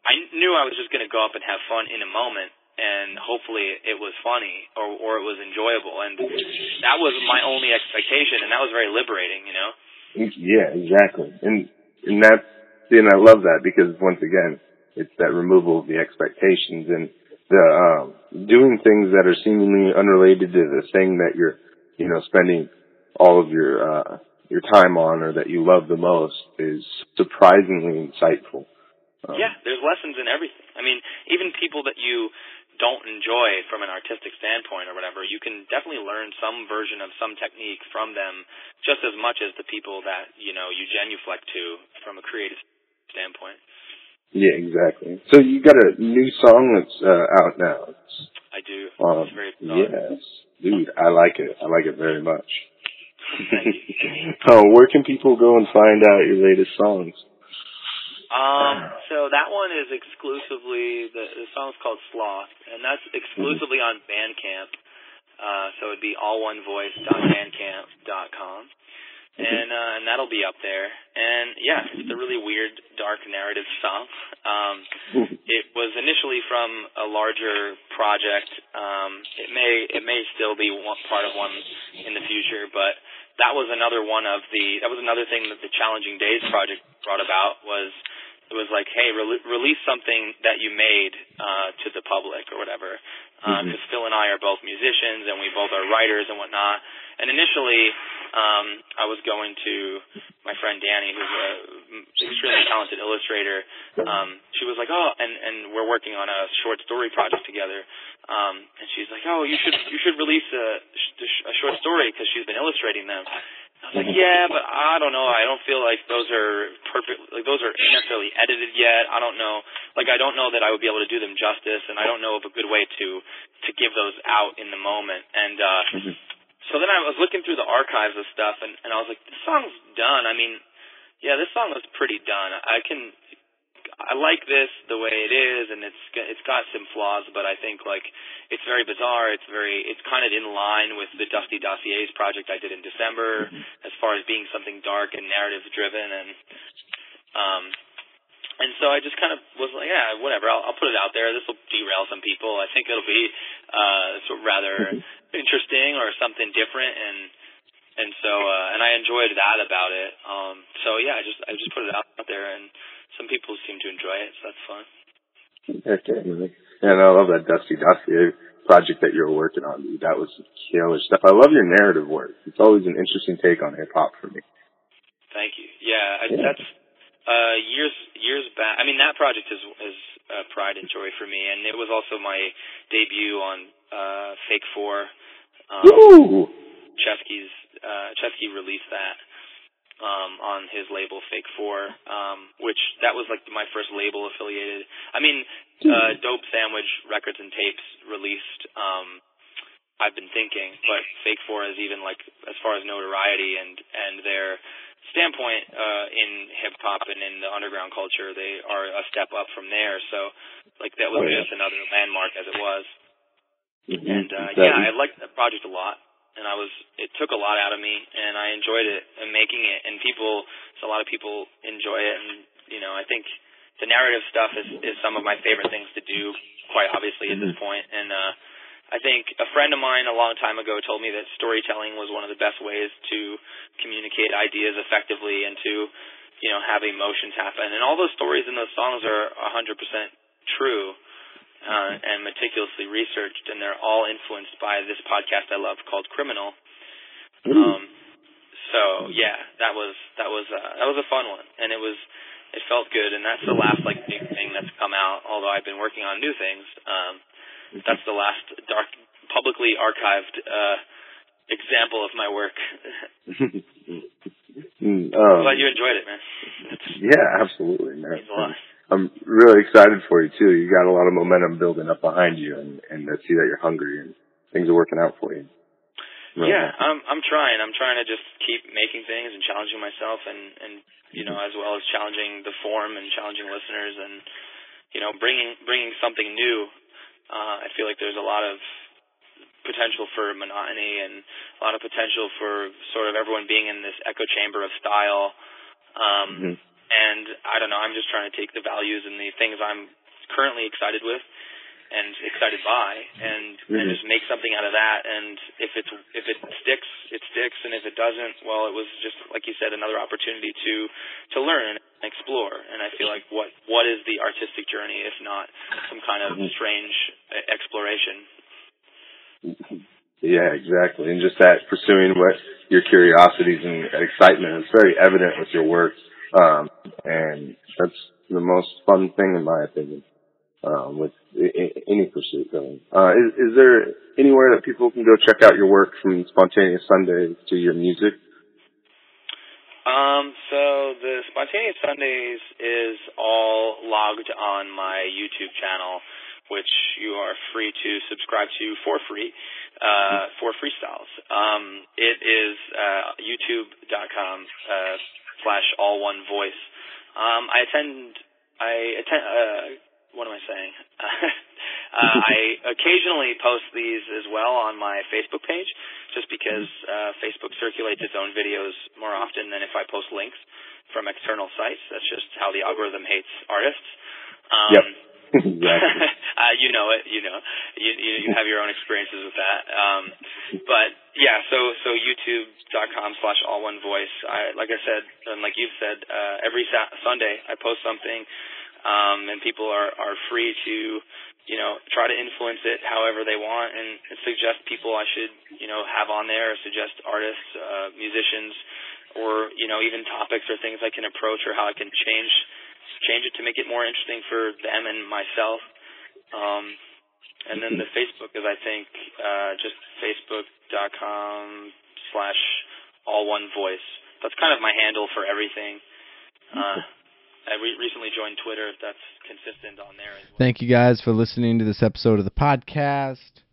I knew I was just going to go up and have fun in a moment, and hopefully it was funny or or it was enjoyable, and that was my only expectation, and that was very liberating. You know. Yeah, exactly. And and that's and I love that because once again, it's that removal of the expectations and the um doing things that are seemingly unrelated to the thing that you're you know spending all of your uh your time on or that you love the most is surprisingly insightful. Um, Yeah, there's lessons in everything. I mean, even people that you don't enjoy from an artistic standpoint or whatever, you can definitely learn some version of some technique from them just as much as the people that, you know, you genuflect to from a creative standpoint. Yeah, exactly. So you got a new song that's uh, out now. It's, I do. um, it's very yes, dude, I like it. I like it very much. Oh, where can people go and find out your latest songs? Um, so that one is exclusively the, the song's called Sloth, and that's exclusively on Bandcamp. Uh, so it'd be all on voicenow bandcamp dot allOneVoice.bandcamp.com, and uh, and that'll be up there. And yeah, it's a really weird, dark narrative song. Um, it was initially from a larger project. Um, it may it may still be one, part of one in the future, but that was another one of the that was another thing that the Challenging Days project brought about was it was like, hey, re- release something that you made uh, to the public or whatever. Because uh, mm-hmm. Phil and I are both musicians and we both are writers and whatnot. And initially, um, I was going to my friend Danny, who's a extremely talented illustrator. Um, she was like, "Oh," and and we're working on a short story project together. Um, and she's like, "Oh, you should you should release a, a short story because she's been illustrating them." I was like, yeah, but I don't know. I don't feel like those are perfect. Like those are necessarily edited yet. I don't know. Like I don't know that I would be able to do them justice, and I don't know of a good way to to give those out in the moment. And uh, mm-hmm. so then I was looking through the archives of stuff, and and I was like, this song's done. I mean, yeah, this song was pretty done. I can I like this the way it is, and it's it's got some flaws, but I think like it's very bizarre. It's very it's kind of in line with the Dusty Dossiers project I did in December, mm-hmm. as far as being something dark and narrative driven, and um, and so I just kind of was like, yeah, whatever. I'll, I'll put it out there. This will derail some people. I think it'll be uh, sort of rather mm-hmm. interesting or something different, and and so uh, and I enjoyed that about it. Um, so yeah, I just I just put it out there and some people seem to enjoy it, so that's fun. Okay, and I love that Dusty Dusty project that you were working on. Dude. That was killer stuff. I love your narrative work. It's always an interesting take on hip hop for me. Thank you. Yeah, I, yeah. that's uh, years years back. I mean, that project is is uh, pride and joy for me, and it was also my debut on uh, Fake Four. Um, Woo! Ceschi's uh, Ceschi released that um, on his label Fake Four, um, which that was like my first label affiliated. I mean, uh, Dope Sandwich Records and Tapes released. Um, I've been thinking, but Fake Four is even like as far as notoriety and and their standpoint uh, in hip hop and in the underground culture, they are a step up from there. So, like that was oh, yeah. just another landmark as it was. Mm-hmm. And uh, yeah, I liked that project a lot and I was it took a lot out of me and I enjoyed it and making it. And people so a lot of people enjoy it. And you know I think the narrative stuff is is some of my favorite things to do quite obviously at this mm-hmm. point. And uh I think a friend of mine a long time ago told me that storytelling was one of the best ways to communicate ideas effectively and to you know have emotions happen. And all those stories in those songs are 100% true uh, and meticulously researched, and they're all influenced by this podcast I love called Criminal. Um, so yeah, that was that was uh, that was a fun one, and it was it felt good, and that's the last like big thing that's come out. Although I've been working on new things, um, that's the last dark publicly archived uh, example of my work. Mm, um, glad you enjoyed it, man. yeah, absolutely, man. I'm really excited for you too. You got a lot of momentum building up behind you, and and I see that you're hungry and things are working out for you. Really yeah, happy. I'm I'm trying. I'm trying to just keep making things and challenging myself, and and you know as well as challenging the form and challenging listeners, and you know bringing bringing something new. Uh, I feel like there's a lot of potential for monotony and a lot of potential for sort of everyone being in this echo chamber of style. Um, mm-hmm and I don't know, I'm just trying to take the values and the things I'm currently excited with and excited by and mm-hmm. and just make something out of that. And if it's if it sticks it sticks. And if it doesn't well it was just like you said another opportunity to to learn and explore. And I feel like what what is the artistic journey if not some kind of mm-hmm. strange exploration? Yeah exactly. And just that pursuing what your curiosities and excitement is very evident with your work um, and that's the most fun thing in my opinion, um, with any pursuit going. Uh, is, is there anywhere that people can go check out your work from Spontaneous Sundays to your music? Um, so the Spontaneous Sundays is all logged on my YouTube channel, which you are free to subscribe to for free, uh, for freestyles. Um, it is, uh, youtube.com, uh, slash all one voice. Um, I attend. I attend. Uh, what am I saying? uh, I occasionally post these as well on my Facebook page, just because uh, Facebook circulates its own videos more often than if I post links from external sites. That's just how the algorithm hates artists. Um, yep. Exactly. uh, you know it. You know, you, you you have your own experiences with that. Um, but yeah, so so YouTube.com slash all one voice. I like I said, and like you've said, uh, every sa- Sunday I post something, um, and people are are free to you know try to influence it however they want and, and suggest people I should you know have on there, or suggest artists, uh, musicians, or you know even topics or things I can approach or how I can change change it to make it more interesting for them and myself. Um, and then the Facebook is, I think, uh, just facebook.com slash all one voice. That's kind of my handle for everything. Uh, I re- recently joined Twitter. That's consistent on there well. Thank you guys for listening to this episode of the podcast.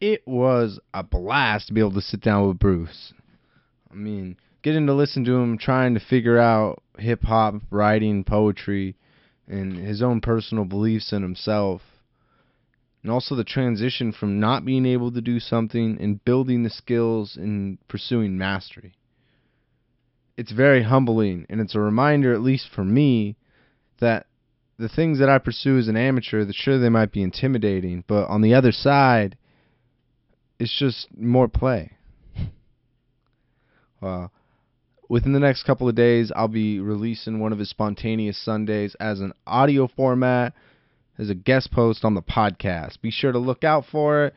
It was a blast to be able to sit down with Bruce. I mean, getting to listen to him trying to figure out hip hop, writing, poetry, and his own personal beliefs in himself. And also the transition from not being able to do something and building the skills and pursuing mastery. It's very humbling, and it's a reminder, at least for me, that the things that I pursue as an amateur, that sure they might be intimidating, but on the other side, it's just more play. uh, within the next couple of days, I'll be releasing one of his spontaneous Sundays as an audio format, as a guest post on the podcast. Be sure to look out for it.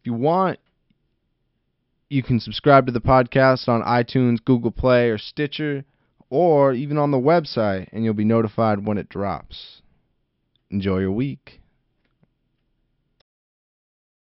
If you want, you can subscribe to the podcast on iTunes, Google Play, or Stitcher, or even on the website, and you'll be notified when it drops. Enjoy your week.